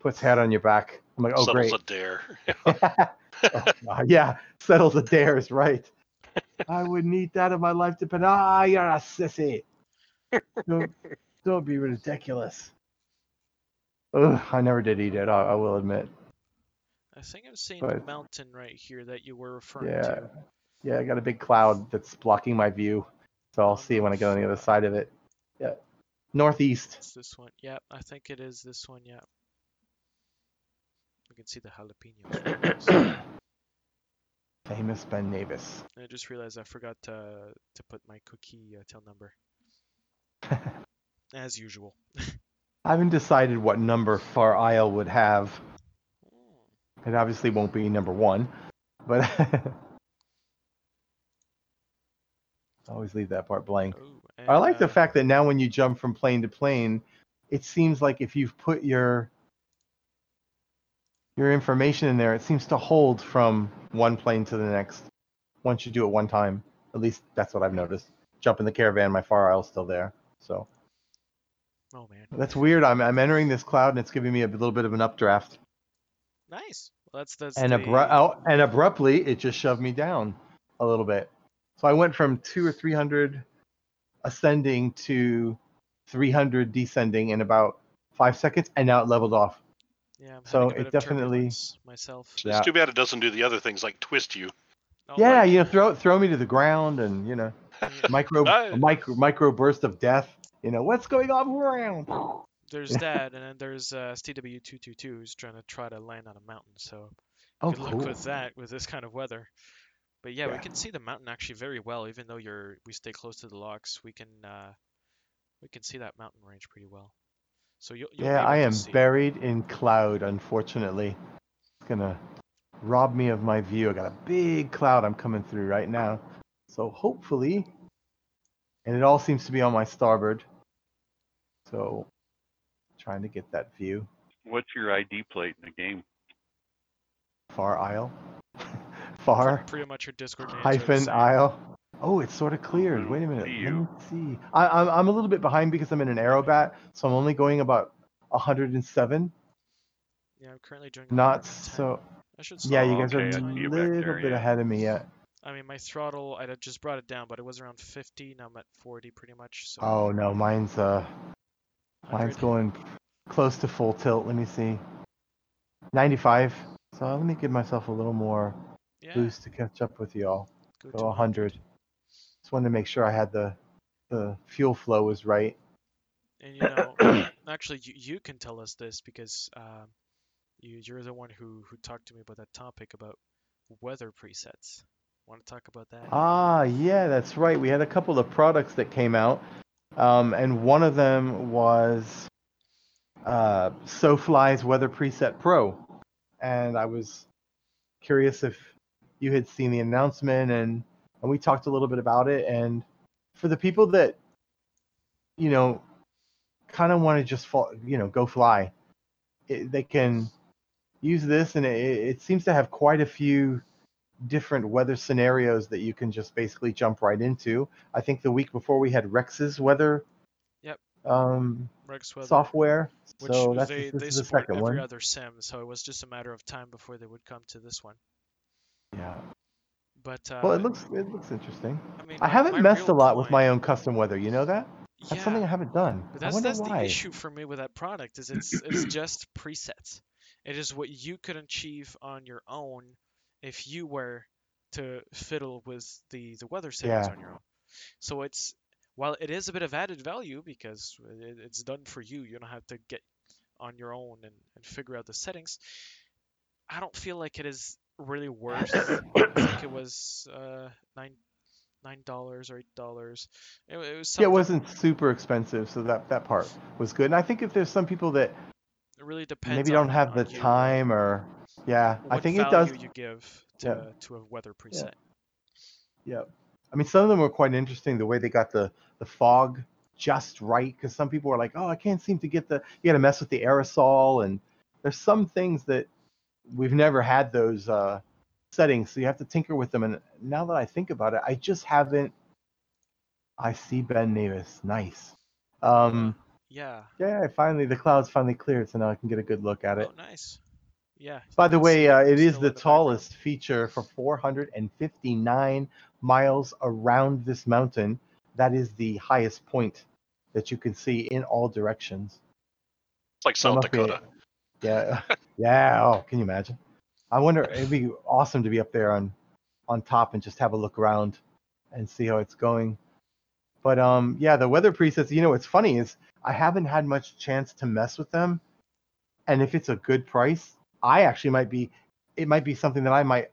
puts hair on your back. I'm like, oh, Settles great. a dare. Oh, yeah, settles a dare is right. I wouldn't eat that if my life depended. Ah, you're a sissy. Don't, don't be ridiculous. Ugh, I never did eat it. I, I will admit. I think I'm seeing the mountain right here that you were referring Yeah, to. Yeah. I got a big cloud that's blocking my view, so I'll see when I get on the other side of it. Yeah, northeast. It's this one. Yeah, I think it is this one. Yeah. You can see the jalapenos. right there, so- Famous Ben Nevis. I just realized I forgot to to put my cookie uh, tail number as usual. I haven't decided what number Far Isle would have. Hmm. It obviously won't be number one, but always leave that part blank. Oh, I like the uh, fact that now when you jump from plane to plane, it seems like if you've put your your information in there, it seems to hold from one plane to the next once you do it one time. At least that's what I've noticed. Jump in the caravan, my Far Isle's still there. So Oh man, that's weird. I'm I'm entering this cloud and it's giving me a little bit of an updraft. nice. Well, that's that's and the, abru- oh, and abruptly it just shoved me down a little bit. So I went from two or three hundred ascending to three hundred descending in about five seconds, and now it leveled off. yeah. I'm so a bit it of definitely- turbulence myself. Yeah. It's too bad it doesn't do the other things like twist you. Oh, yeah, like- you know, throw throw me to the ground, and you know, micro a micro micro burst of death. You know, what's going on around? There's that, and then there's uh, STW222 who's trying to try to land on a mountain. So Oh, good luck with that with this kind of weather. But yeah, we can see the mountain actually very well, even though you're we stay close to the locks. We can uh, we can see that mountain range pretty well. So you'll, you'll Yeah, I am see. buried in cloud. Unfortunately, it's gonna rob me of my view. I got a big cloud I'm coming through right now. So hopefully, and it all seems to be on my starboard. So, trying to get that view. What's your ID plate in the game? Far Isle. Far Pretty much your Discord name. hyphen Isle. Oh, it's sort of cleared. Wait a minute. see Let you. me see. I, I'm I'm a little bit behind because I'm in an aerobat, so I'm only going about 107. Yeah, I'm currently doing. Not 110. so. I should. Yeah, you Oh, guys down are okay, a I a see you little there, bit yeah. ahead of me yet. I mean, my throttle, I just brought it down, but it was around 50. Now I'm at 40 pretty much. So Oh no, mine's uh, mine's going close to full tilt. Let me see. 95. So let me give myself a little more Yeah, boost to catch up with y'all. go to 100. Just wanted to make sure I had the the fuel flow was right. And you know, actually, you, you can tell us this because um, you you're the one who who talked to me about that topic about weather presets. Want to talk about that? Ah, yeah, that's right. We had a couple of products that came out, um, and one of them was uh, SoFly's Weather Preset Pro, and I was curious if you had seen the announcement, and and we talked a little bit about it. And for the people that, you know, kind of want to just fall, you know, go fly, it, they can use this, and it, it seems to have quite a few different weather scenarios that you can just basically jump right into. I think the week before we had Rex's weather Yep. um, Rex weather, software. which so that's they this they is the support second every one. other sim, so it was just a matter of time before they would come to this one. Yeah. But uh, Well, it looks it looks interesting. I mean, I haven't messed a lot with my own custom weather. You know that? That's yeah, something I haven't done. But I that's that's the issue for me with that product is it's it's just presets. It is what you could achieve on your own if you were to fiddle with the the weather settings Yeah. on your own. So it's while it is a bit of added value because it, it's done for you, you don't have to get on your own and, and figure out the settings. I don't feel like it is really worse. I think it was uh, nine nine dollars or eight dollars. It, it was Yeah, it wasn't super expensive, so that that part was good. And I think if there's some people that It really depends. maybe don't on- have the you, time or yeah, I what think it does. you give to, Yeah. to a weather preset. Yeah. I mean, some of them were quite interesting. The way they got the the fog just right, because some people were like, "Oh, I can't seem to get the." You got to mess with the aerosol, and there's some things that we've never had those uh, settings, so you have to tinker with them. And now that I think about it, I just haven't. I see Ben Nevis. Nice. Um, Yeah. yeah, finally the clouds finally cleared, so now I can get a good look at it. Oh, nice. Yeah. By the way, uh, it is the in background. tallest feature for 459 miles around this mountain. That is the highest point that you can see in all directions. It's like So South must be- Dakota. Yeah, yeah. Oh, can you imagine? I wonder. It'd be awesome to be up there on on top and just have a look around and see how it's going. But um, yeah, the weather presets. You know, what's funny is I haven't had much chance to mess with them, and if it's a good price, I actually might be. It might be something that I might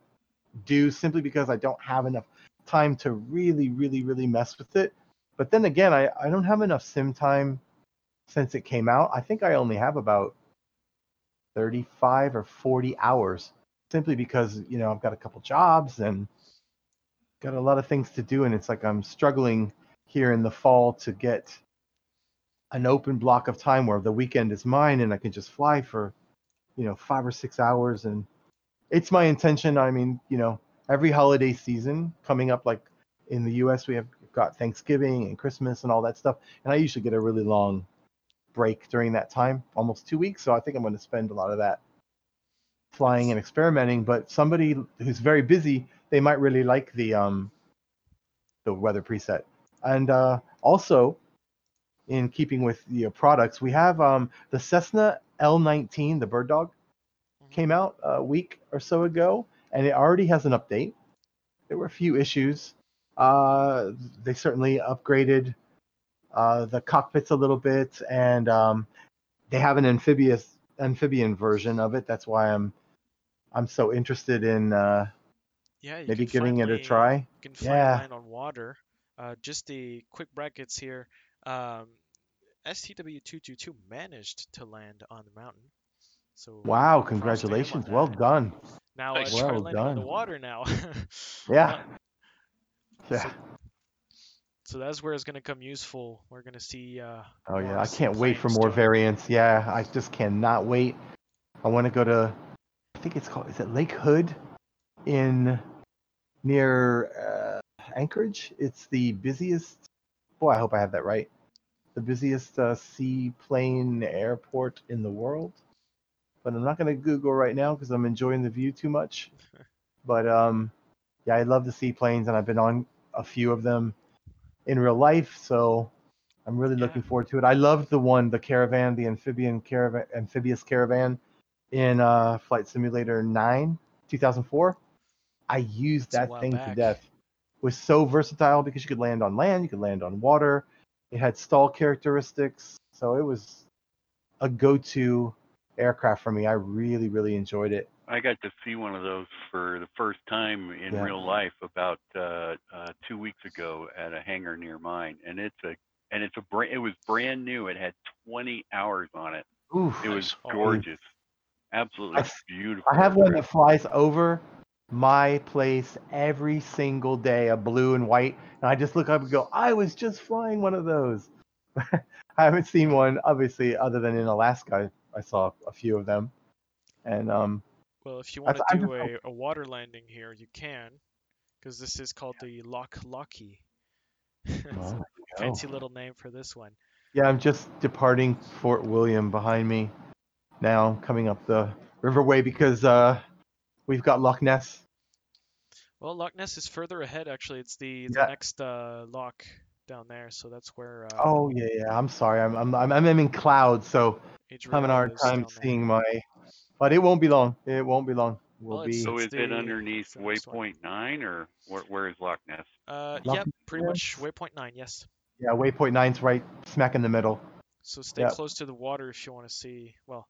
do simply because I don't have enough time to really, really, really mess with it. But then again, I I don't have enough sim time since it came out. I think I only have about 35 or 40 hours simply because you know I've got a couple jobs and got a lot of things to do and it's like I'm struggling here in the fall to get an open block of time where the weekend is mine and I can just fly for you know 5 or 6 hours. And it's my intention I mean you know every holiday season coming up like in the US we have got Thanksgiving and Christmas and all that stuff and I usually get a really long break during that time, almost two weeks. So I think I'm going to spend a lot of that flying and experimenting. But somebody who's very busy, they might really like the um, the weather preset. And uh, also, in keeping with the uh, products, we have um, the Cessna L19, the bird dog, Mhm. came out a week or so ago, and it already has an update. There were a few issues. Uh, they certainly upgraded uh, the cockpits a little bit, and um, they have an amphibious amphibian version of it. That's why I'm I'm so interested in uh, Yeah. Maybe can giving it a try. You can fly Yeah. land on water. Uh, just the quick brackets here. Um, STW222 managed to land on the mountain. So Wow! props to him Congratulations. Well done. Now Nice. uh, Well landing on the done. water now. Yeah. Uh, Yeah. So that's where it's gonna come useful. We're gonna see. Uh, Oh yeah. I can't wait for more variants. Yeah. I just cannot wait. I want to go to. I think it's called. Is it Lake Hood? In near. Uh, Anchorage. It's the busiest. Boy, I hope I have that right. The busiest uh, seaplane airport in the world. But I'm not going to Google right now because I'm enjoying the view too much. But um, yeah, I love the seaplanes, and I've been on a few of them in real life. So I'm really looking forward to it. I loved the one, the caravan, the amphibian caravan, amphibious caravan in uh, Flight Simulator 9, 2004. I used That's that thing to death. It was so versatile because you could land on land, you could land on water. It had stall characteristics, so it was a go-to aircraft for me. I really, really enjoyed it. I got to see one of those for the first time in Yeah. real life about uh, uh, two weeks ago at a hangar near mine, and it's a and it's a brand. It was brand new. It had 20 hours on it. Oof. It was Oh. gorgeous, absolutely I- beautiful. I have one that flies over my place every single day, a blue and white, and I just look up and go, I was just flying one of those. I haven't seen one, obviously, other than in Alaska. I saw a few of them, and um, Well, if you want to do just a, a water landing here, you can, because this is called the Loch Lochy. It's well, a there you go. fancy little name for this one. yeah, I'm just departing Fort William behind me now, coming up the riverway because uh, we've got Loch Ness. Well, Loch Ness is further ahead, actually. It's the, the Yeah. next uh, loch down there, so that's where uh, Oh yeah, yeah. I'm sorry, I'm I'm I'm, I'm in clouds, so Adriano having a hard time down there. seeing my. But it won't be long. It won't be long. We'll Well, be. it's- So is it's it underneath it's the next one. Waypoint Nine, or where, where is Loch Ness? Uh, Loch yep, pretty much waypoint nine. Yes. Yeah, waypoint nine's right smack in the middle. So stay Yeah. close to the water if you want to see. Well,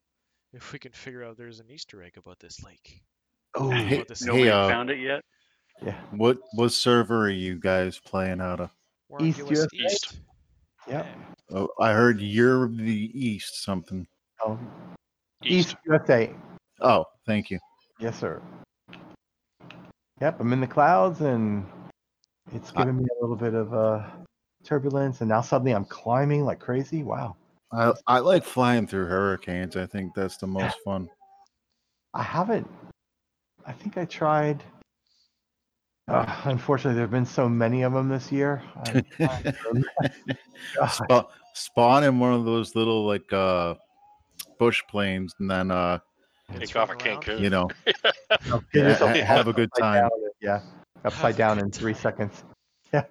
if we can figure out there's an Easter egg about this lake. Oh, Hey, About this Nobody hey, uh, found it yet. yeah. What what server are you guys playing out of? We're East US USA? East. Yep. Yeah. Oh, I heard you're the East something. Oh, East. East USA. Oh, thank you. Yes, sir. Yep, I'm in the clouds and it's I- giving me a little bit of uh, turbulence, and now suddenly I'm climbing like crazy. Wow. I I like flying through hurricanes. I think that's the most fun. I haven't. I think I tried. Uh, unfortunately, there have been so many of them this year. I'm trying to remember. God. Spa- spawn in one of those little like uh bush planes and then uh Take off at Turn around. Cancun. you know I'll yeah, finish ha- have a good time. down in- Yeah, upside down in three seconds. Yeah,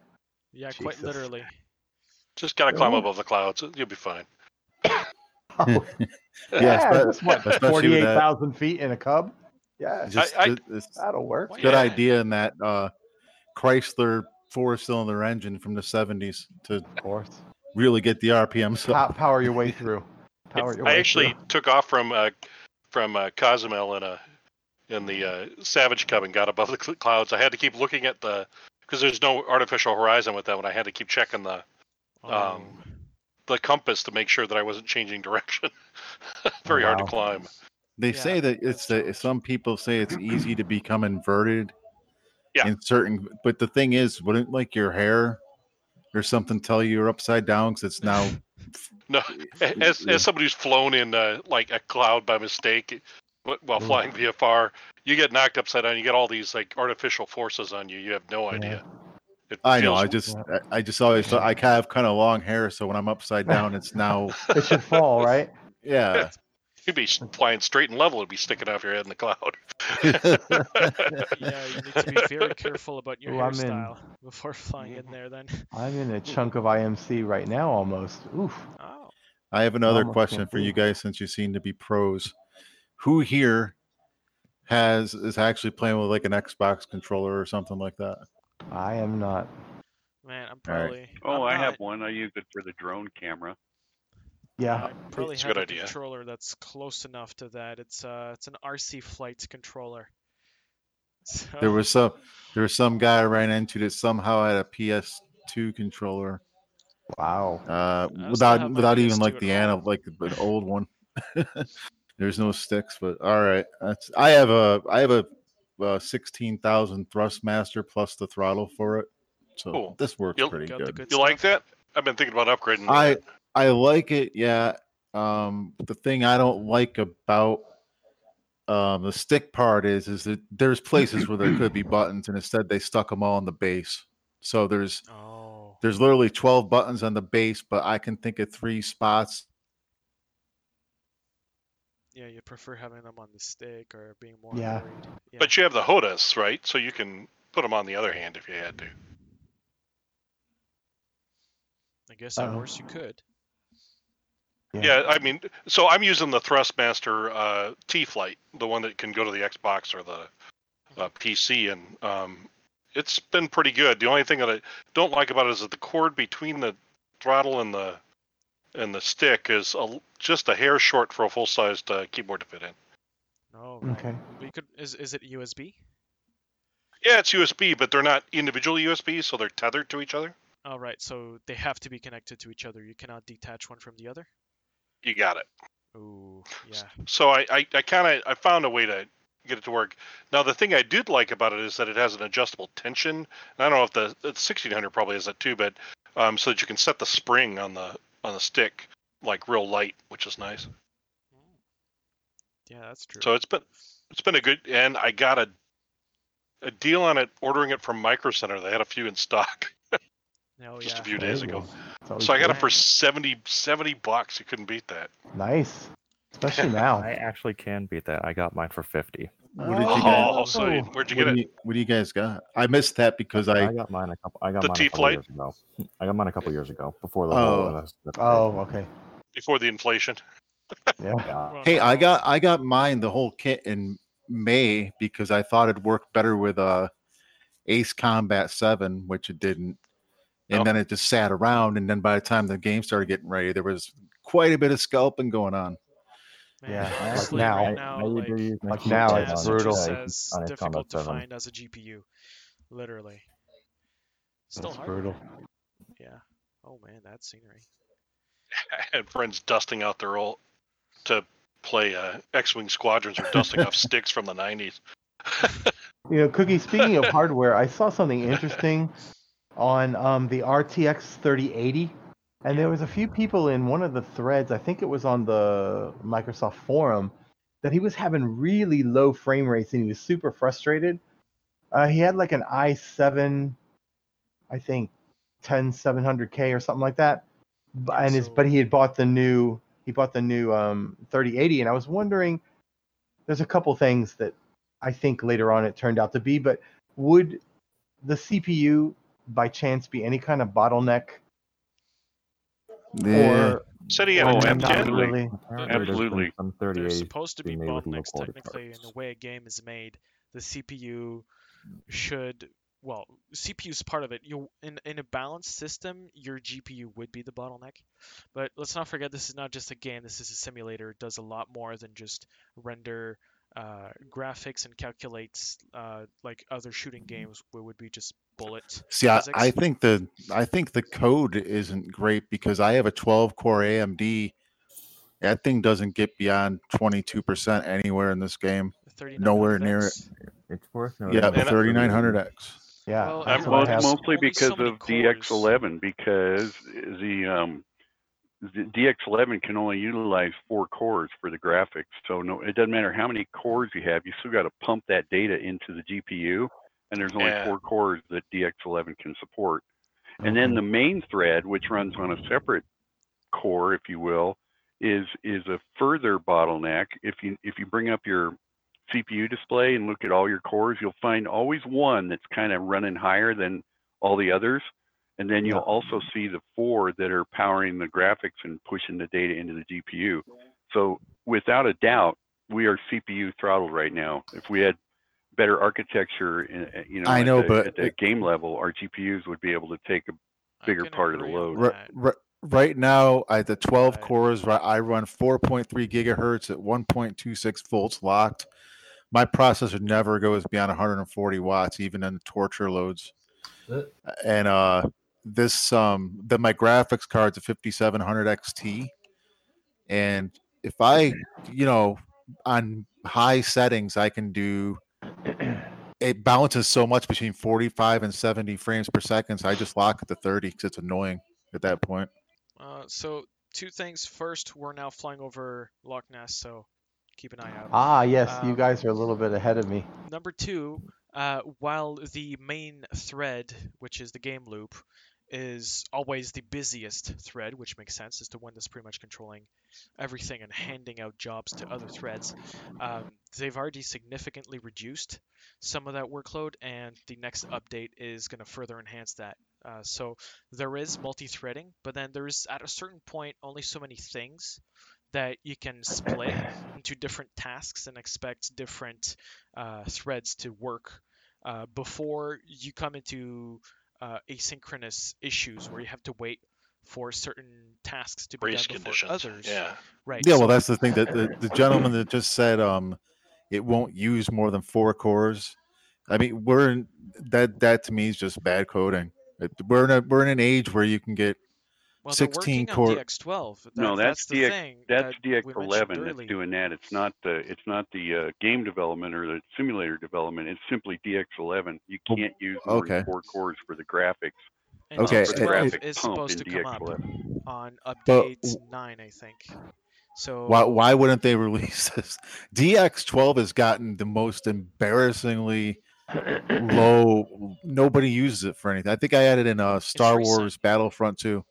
Yeah, quite literally. Just gotta climb above the clouds. You'll be fine. Oh, Yeah, espe- that's what especially with that- forty-eight thousand feet in a cub. Yeah, Just I- th- it's that'll work. Why- good Yeah. idea in that uh Chrysler four cylinder engine from the 70s to Of course. really get the RPMs Pow- up. power your way through. Power your way I actually through. took off from uh, from uh, Cozumel in a in the uh, Savage Cub and got above the clouds. I had to keep looking at the because there's no artificial horizon with that one. I had to keep checking the Oh, Um, the compass to make sure that I wasn't changing direction. Very hard to climb. They Yeah, say that it's that's the, some people say it's easy to become inverted. Yeah. In certain, but the thing is, wouldn't like your hair or something tell you you're upside down because it's now No, as as somebody who's flown in uh, like a cloud by mistake while flying VFR, you get knocked upside down. You get all these like artificial forces on you. You have no idea. It I know. I just, I I just always thought I have kind of long hair, so when I'm upside down, it's now, It should fall, right? yeah. You'd be flying straight and level. It'd be sticking off your head in the cloud. yeah, you need to be very careful about your Ooh, I'm in- hairstyle before flying in there. Then. I'm in a chunk of IMC right now, almost. Oof. Oh, I have another Almost question for you guys since you seem to be pros. Who here has is actually playing with like an Xbox controller or something like that? I am not. man, I'm All right. probably. Oh, I'm I have one. I use it for the drone camera. Yeah. I probably It's a have good a idea. controller that's close enough to that. It's uh, it's an RC Flight controller. So, There was some, there was some guy I ran into that somehow had a PS2 controller, Wow. uh, without without even PS2 like the home. ana like an old one. There's no sticks, but all right. That's I have a I have a, uh sixteen thousand Thrustmaster plus the throttle for it, so Cool. this works You'll- pretty good. good You like that? I've been thinking about upgrading. I that. I like it, yeah. Um, the thing I don't like about um, the stick part is is that there's places where there could be buttons, and instead they stuck them all on the base. So there's Oh. there's literally 12 buttons on the base, but I can think of three spots. Yeah, you prefer having them on the stick or being more Yeah. Yeah. But you have the HOTAS, right? So you can put them on the other hand if you had to. I guess at Uh-oh. worst you could. Yeah, I mean, so I'm using the Thrustmaster uh, T Flight, the one that can go to the Xbox or the uh, PC, and um, it's been pretty good. The only thing that I don't like about it is that the cord between the throttle and the and the stick is a, just a hair short for a full sized uh, keyboard to fit in. Oh, right. Okay. But you could. Is is it USB? Yeah, it's USB, but they're not individual USB, so they're tethered to each other. All right. So they have to be connected to each other. You cannot detach one from the other. You got it. Ooh, yeah. So I, I, I kind of I found a way to get it to work. Now the thing I did like about it is that it has an adjustable tension. And I don't know if the, the 1600 probably has that too, but um, so that you can set the spring on the on the stick like real light, which is nice. Yeah, that's true. So it's been it's been a good and I got a a deal on it ordering it from Micro Center. They had a few in stock oh, just yeah. a few days ago. go. It's always So I got it for 70 70 bucks. You couldn't beat that. Nice, especially now. I actually can beat that. I got mine for fifty. What did you Oh, guys? so you- where'd you what, get do it? you, what do you guys got? I missed that because I. I got mine a couple. I got The mine a couple T-Flight? years ago. I got mine a couple years ago before the Oh. whole. uh, Oh, okay. Before the inflation. Yeah. yeah. Hey, I got I got mine the whole kit in May because I thought it'd work better with uh Ace Combat 7, which it didn't. And Oh. then it just sat around and then by the time the game started getting ready, there was quite a bit of scalping going on. Man, Yeah, like now. right now, I like, either use my like now, it's brutal. just says on difficult to 7. find as a GPU. Literally. Still That's hard. brutal. Yeah. Oh man, that scenery. I had friends dusting out their old to play uh, X-wing squadrons or dusting off sticks from the 90s. You know, Cookie. Speaking of hardware, I saw something interesting on um, the RTX 3080, and there was a few people in one of the threads. I think it was on the Microsoft forum that he was having really low frame rates and he was super frustrated. Uh, he had like an i7, I think 10700K or something like that, and his but he had bought the new he bought the new um, 3080, and I was wondering. There's a couple things that I think later on it turned out to be, but would the CPU by chance be any kind of bottleneck? Yeah. Or, Said he had or a Oh, temp absolutely. really? Apparently there's been Absolutely. Some There's 38. supposed to be being bottlenecks low-quality technically in the way a game is made. The CPU should well, CPU is part of it. You in in a balanced system, your GPU would be the bottleneck. But let's not forget this is not just a game. This is a simulator. It does a lot more than just render uh, graphics and calculates uh, like other shooting games where would be just bullet. See, I. I think the I think the code isn't great because I have a 12 core AMD. That thing doesn't get beyond 22% anywhere in this game. Nowhere near 3900X. It's worth noting. Yeah, the 3900X. Yeah, Well, I'm what I Most, have. mostly Only so because of cores. DX11 because the um the DX11 can only utilize four cores for the graphics. So no, it doesn't matter how many cores you have. You still got to pump that data into the GPU, and there's only Yeah. four cores that DX11 can support. And then the main thread, which runs on a separate core, if you will, is is a further bottleneck. If you if you bring up your CPU display and look at all your cores, you'll find always one that's kind of running higher than all the others. And then you'll Yeah. also see the four that are powering the graphics and pushing the data into the GPU. So without a doubt, we are CPU throttled right now. If we had better architecture, in, uh, you know, I at know, the, but at the it- game level, our GPUs would be able to take a bigger part of the load. Right, that. right, right now, at the 12 Right. cores, right, I run 4.3 gigahertz at 1.26 volts locked. My processor never goes beyond 140 watts, even in torture loads. And uh, this, um, then my graphics card's a 5700 XT. And if I, you know, on high settings, I can do. It bounces so much between 45 and 70 frames per second. So I just lock it to 30 because it's annoying at that point. Uh, so two things. First, we're now flying over Loch Ness, so keep an eye out. Ah, yes, you Um, guys are a little bit ahead of me. Number two, Uh, while the main thread, which is the game loop, is always the busiest thread, which makes sense as to one that's pretty much controlling everything and handing out jobs to other threads. Um, they've already significantly reduced some of that workload, and the next update is going to further enhance that. Uh, so there is multi-threading, but then there's at a certain point only so many things that you can split into different tasks and expect different uh, threads to work uh, before you come into uh, asynchronous issues where you have to wait for certain tasks to be Race done before conditions. others. Yeah. Right. Yeah, so- well, that's the thing that the, the gentleman that just said um, it won't use more than four cores. I mean, we're in that. That to me is just bad coding. It, we're in a we're in an age where you can get well, 16 working core- DX12. That, No, that's the DX. Thing, that's that DX11 that's doing that. It's not the it's not the uh, game development or the simulator development. It's simply DX11. You Oh, can't use more okay. than four cores for the graphics. And Okay, for the it- DX12 graphic is pump supposed to come up DX11. on But update w- 9, I think. So why why wouldn't they release this? DX12 has gotten the most embarrassingly low. Nobody uses it for anything. I think I added in a Star. Wars Battlefront 2.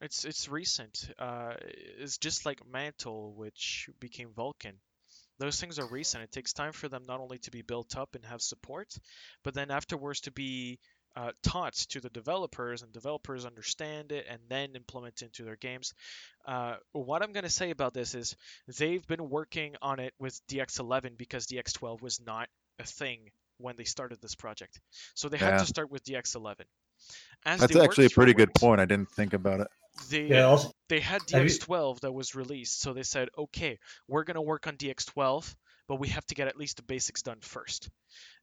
It's it's recent. Uh, it's just like Mantle, which became Vulkan. Those things are recent. It takes time for them not only to be built up and have support, but then afterwards to be uh, taught to the developers, and developers understand it and then implement it into their games. Uh, what I'm going to say about this is they've been working on it with DX11 because DX12 was not a thing when they started this project. So they had to start with DX11. As That's actually a pretty through good point. I didn't think about it. They, Yeah, also, they had DX12 that was released, so they said, okay, we're gonna work on DX12, but we have to get at least the basics done first.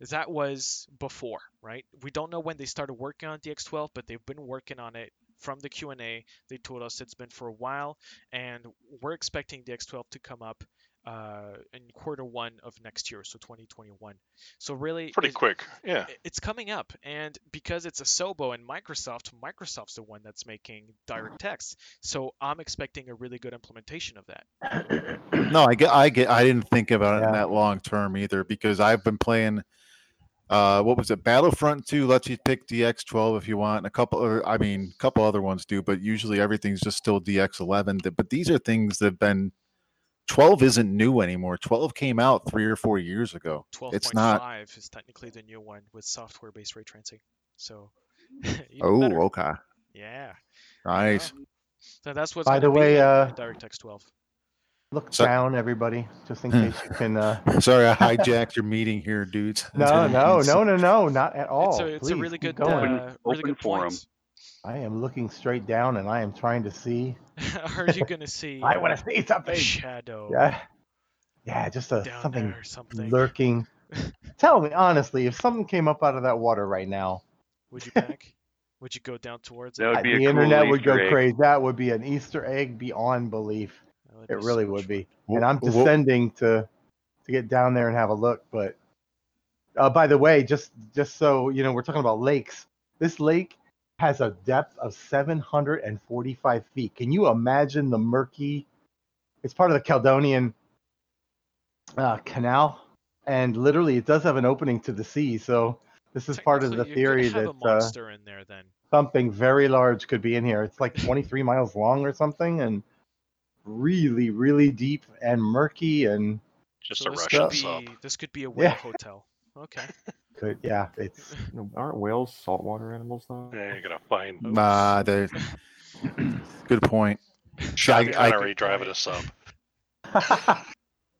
That was before, right? We don't know when they started working on DX12, but they've been working on it from the Q&A. They told us it's been for a while, and we're expecting DX12 to come up uh, in quarter one of next year, so 2021. So really, Pretty it- quick. Yeah. it's coming up and because it's Asobo and microsoft microsoft's the one that's making directx so i'm expecting a really good implementation of that No, I get, I get, I didn't think about it in that long term either because I've been playing. Uh, what was it? Battlefront 2 lets you pick DX12 if you want, and a couple, or I mean, a couple other ones do, but usually everything's just still DX11. But these are things that have been. 12 isn't new anymore. 12 came out three or four years ago. 12.5 It's not. is technically the new one with software based ray tracing so Oh, better. okay, yeah nice. so that's what's By the way, be in uh, directx 12 Look So- down, everybody, just in Hmm. case you can. Uh... Sorry, I hijacked your meeting here, dudes. No, no, no, no, no, not at all. it's a, it's a Please really keep good going. uh, really Open good forum. points I am looking straight down, and I am trying to see. are you gonna see I want to see something. shadow Yeah, yeah, just a something or something lurking. Tell me honestly, if something came up out of that water right now, would you panic would you go down towards it That would I- be a the cool internet would go egg. crazy. That would be an Easter egg beyond belief. That It really so would be. Wh- And I'm wh- descending to to get down there and have a look. But uh, by the way, just just so you know, we're talking about lakes. This lake has a depth of 745 feet. Can you imagine the murky? It's part of the Caledonian uh, Canal, and literally, it does have an opening to the sea. So this is part of the Technically, you could theory that a uh, in there then. something very large could be in here. It's like 23 miles long or something, and really, really deep and murky and Just So a this Russian could sub. be this could be a whale Yeah. hotel. Okay. Could yeah, it's You know, aren't whales saltwater animals though? Yeah, you're gonna find Nah, they- good point. Sean I- I Connery could- driving a sub.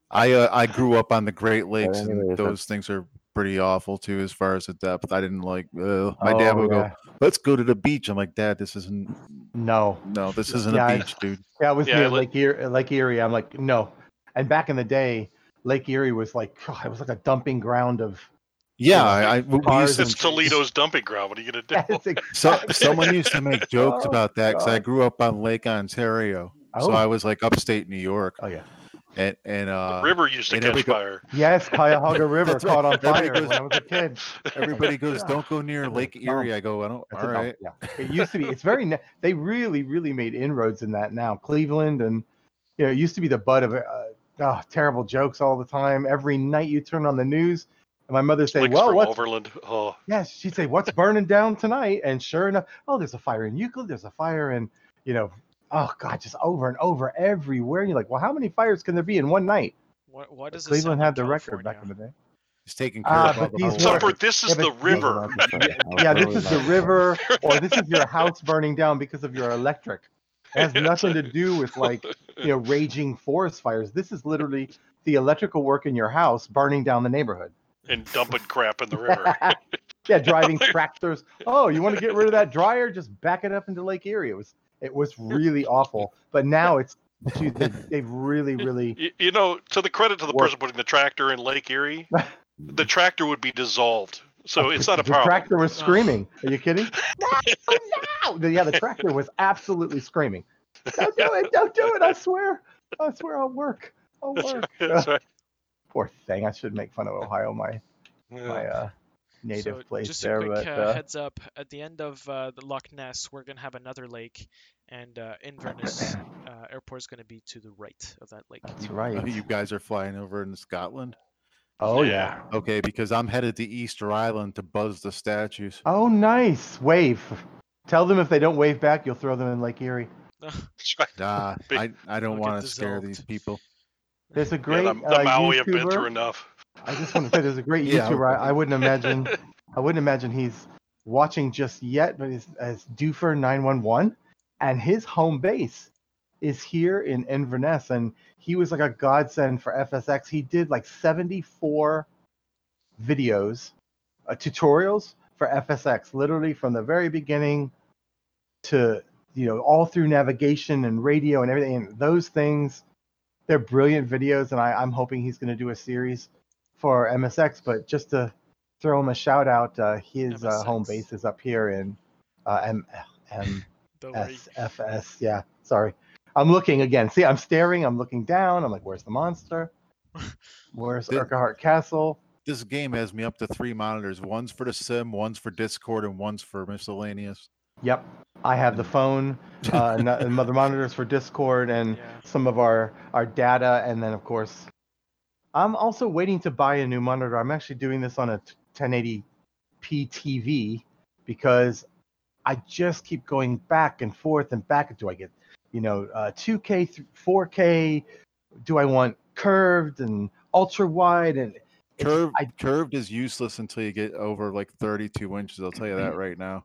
I uh, I grew up on the Great Lakes, anyways, and that's- those things are pretty awful too, as far as the depth. I didn't like. Uh, my dad Oh, would yeah. go, "Let's go to the beach." I'm like, Dad, this isn't. no. No, this isn't Yeah, I- a beach, dude. Yeah, it was Yeah, near li- Lake Erie, Lake Erie. I'm like, no. And back in the day, Lake Erie was like it was like a dumping ground of Yeah, Yeah, I, I cars used and It's. Toledo's dumping ground. What are you gonna do? it's So, someone used to make jokes Oh, about that because I grew up on Lake Ontario, so Oh. I was like upstate New York, oh yeah. and and uh, the river used to and catch every- fire. Yes, Cuyahoga River right. caught on fire Everybody when I was a kid. everybody goes, "Don't go near That's a Lake dump. Erie." I go, "I don't." That's All a dump. Yeah, it used to be. It's very. They really, really made inroads in that now. Cleveland and you know, it used to be the butt of uh, oh, terrible jokes all the time. Every night you turn on the news, And my mother say, Flicks "Well, from what's Overland. Oh, yeah?" She'd say, "What's burning down tonight?" And sure enough, oh, there's a fire in Euclid. There's a fire in, you know, oh God, just over and over everywhere. And you're like, well, how many fires can there be in one night? What what is Cleveland had the record back in the day. He's taking care Ah, of the these were- work. this is Yeah, the river. Yeah, this is the river, or this is your house burning down because of your electric. It has nothing to do with like you know raging forest fires. This is literally the electrical work in your house burning down the neighborhood. And dumping crap in the river. yeah, driving tractors. Oh, you want to get rid of that dryer? Just back it up into Lake Erie. It was it was really awful. But now it's dude, they, they've really really you, you know, to the credit to the Work. person putting the tractor in Lake Erie, the tractor would be dissolved. So it's not a the problem. The tractor was screaming. Are you kidding? No, no. Yeah, the tractor was absolutely screaming. Don't do it! Don't do it! I swear! I swear I'll work. I'll work. That's right. Poor thing. I should make fun of Ohio, my my uh, native so place just there, a quick but uh, uh, heads up at the end of uh, the Loch Ness, we're gonna have another lake, and uh, Inverness uh, Airport is gonna be to the right of that lake. that's Oh, right. you guys are flying over in Scotland. Oh yeah. Okay, because I'm headed to Easter Island to buzz the statues. Oh nice. Wave. Tell them if they don't wave back, you'll throw them in Lake Erie. Nah, I, I don't want to scare these people. There's a Yeah, great the, the uh, Moai have been YouTuber. through enough. I just want to say there's a great Yeah. YouTuber. I, I wouldn't imagine I wouldn't imagine he's watching just yet, but he's as Doofer 911, and his home base is here in Inverness, and he was like a godsend for FSX. He did like 74 videos, uh, tutorials for FSX, literally from the very beginning to you know all through navigation and radio and everything. And those things, they're brilliant videos, and I, I'm hoping he's going to do a series for MSX. But just to throw him a shout out, uh, his uh, home base is up here in uh, M- M- SFS. Yeah, sorry. I'm looking again. See, I'm staring. I'm looking down. I'm like, where's the monster? Where's Did- Urquhart Castle? This game has me up to three monitors. One's for the sim, one's for Discord, and one's for miscellaneous. Yep. I have the phone, uh, and, and mother monitors for Discord and Yeah. some of our our data, and then of course, I'm also waiting to buy a new monitor. I'm actually doing this on a t- 1080p TV because I just keep going back and forth and back. Do I get, you know, uh, 2K, th- 4K? Do I want curved and ultra wide? And Curved, I, curved is useless until you get over like 32 inches. I'll tell you that right now.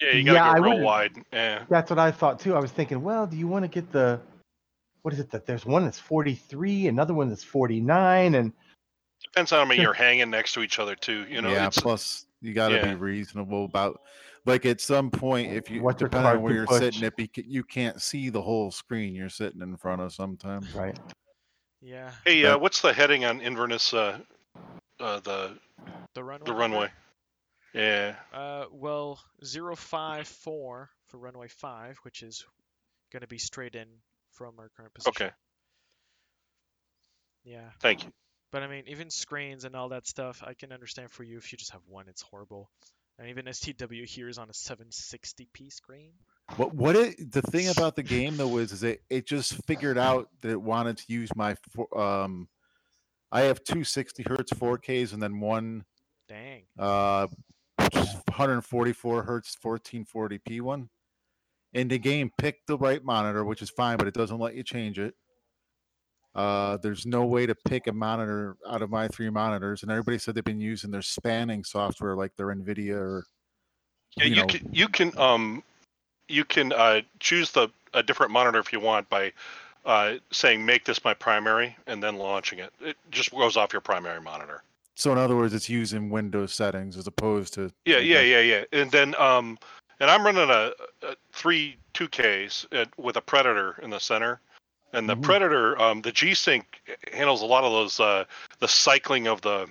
Yeah, you gotta Yeah, I go real wouldn't- wide. Yeah. That's what I thought too. I was thinking, well, do you want to get the what is it that there's one that's 43, another one that's 49 and Depends on how many you're hanging next to each other too. You know, yeah. it's, Plus, you got to yeah. be reasonable about. Like at some point, if you What your depending on where you're push. sitting, if you, you can't see the whole screen you're sitting in front of sometimes. right. Yeah. hey, uh, what's the heading on Inverness? Uh, uh, the The runway. the number? runway. Yeah. Uh, well, 054 for runway 5, which is going to be straight in from our current position. Okay. Yeah. Thank you. But I mean, even screens and all that stuff, I can understand for you if you just have one, it's horrible. And even STW here is on a 760p screen. What what it the thing about the game though is is it it just figured out that it wanted to use my fo- um I have two 60 hertz 4Ks and then one Dang. uh which is 144 hertz 1440p one. And the game picked the right monitor, which is fine, but it doesn't let you change it. Uh, there's no way to pick a monitor out of my three monitors, and everybody said they've been using their spanning software like their NVIDIA or Yeah, you you, know, can you can um you can uh, choose the a different monitor if you want by uh, saying make this my primary and then launching it. It just goes off your primary monitor. So in other words, it's using Windows settings as opposed to Yeah, yeah, yeah, yeah. And then um and I'm running a, a three two Ks with a Predator in the center. And the Mhm. Predator, um, the G Sync handles a lot of those uh, the cycling of the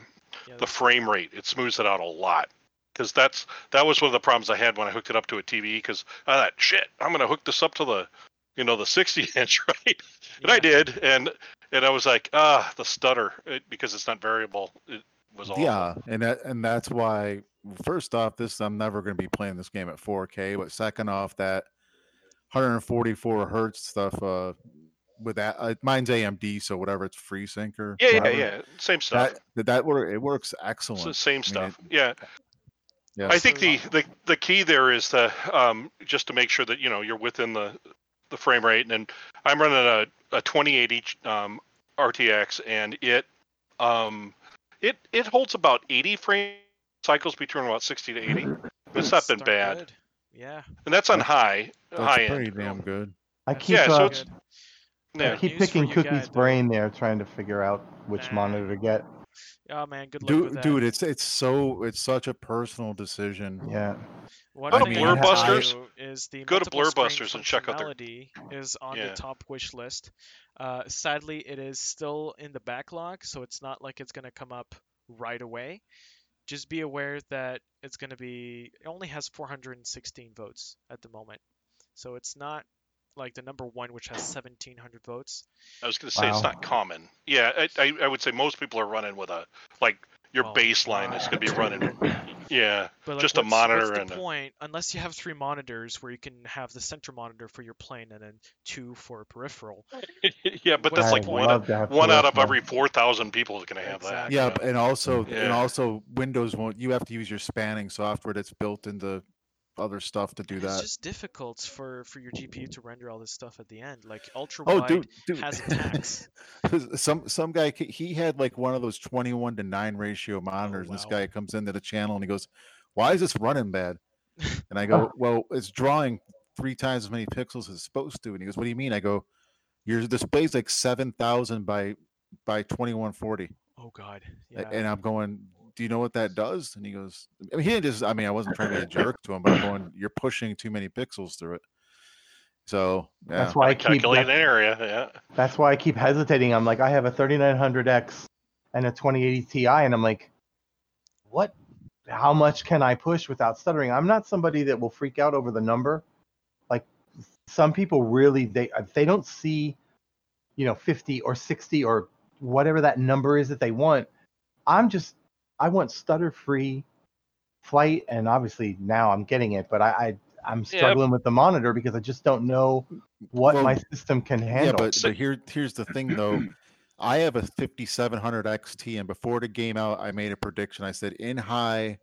Yeah, the frame rate. It smooths it out a lot. Because that's that was one of the problems I had when I hooked it up to a TV. Because I thought, shit, I'm gonna hook this up to the, you know, the 60 inch, right? And I did, and and I was like, ah, the stutter, it, because it's not variable. It was awful. Yeah, and that and that's why first off, this I'm never going to be playing this game at 4K. But second off, that 144 hertz stuff, uh, with that. Uh, mine's AMD, so whatever it's FreeSync or Yeah, yeah, whatever, yeah. Same stuff. That that, work it works It's excellent. the same mean, stuff. yeah. Yeah. I think the, the the key there is the um, just to make sure that you know you're within the the frame rate. And I'm running a, a 2080 um, RTX, and it um, it it holds about 80 frame cycles between about 60 to 80. It's not been bad, good. Yeah. and that's on high That's high pretty end. damn good. I That's keep Yeah, so uh, it's- I keep News for picking you Cookie's guys, though. brain there, trying to figure out which Nah. monitor to get. Oh man, good luck with Dude, that. dude, it's it's so it's such a personal decision. Yeah. One Go to thing I Blur can tell Busters. you Is the Go to multiple Blur screen Busters and check out their- functionality is on Yeah. the top wish list. Uh, sadly, it is still in the backlog, so it's not like it's gonna come up right away. Just be aware that it's gonna be. It only has 416 votes at the moment, so it's not like the number one, which has 1,700 votes. I was going to say it's not common. Yeah, I, I, I would say most people are running with a like your Well, baseline is going to be running. Yeah, But like, Just a monitor what's the and a- point? Unless you have three monitors, where you can have the center monitor for your plane and then two for peripheral. yeah, but that's the like one love one out of every four thousand people is going to have Exactly. Yeah, that. b- and also and also Windows won't. You have to use your spanning software that's built into other stuff to do It's that. It's just difficult for for your GPU to render all this stuff at the end. Like oh, ultra Oh, wide dude, dude. has attacks. some some guy he had like one of those 21 to 9 ratio oh, monitors and this guy comes into the channel and he goes why is this running bad and i go well it's drawing three times as many pixels as it's supposed to and he goes what do you mean i go your display's like 7000 by by 2140 oh god. Yeah. and i'm going do you know what that does and he goes i mean he didn't just i mean i wasn't trying to be a jerk to him but i'm going you're pushing too many pixels through it so yeah That's why I keep. Calculate an that- area. Yeah. That's why I keep hesitating. I'm like, I have a 3900X and a 2080 Ti, and I'm like, what? How much can I push without stuttering? I'm not somebody that will freak out over the number. Like some people really, they if they don't see, you know, 50 or 60 or whatever that number is that they want. I'm just, I want stutter-free flight, and obviously now I'm getting it, but I, I I'm Yeah. struggling with the monitor because I just don't know what Well, my system can handle. Yeah, but, So- but here here's the thing though. I have a 5700 XT, and before the game out, I made a prediction. I said in high,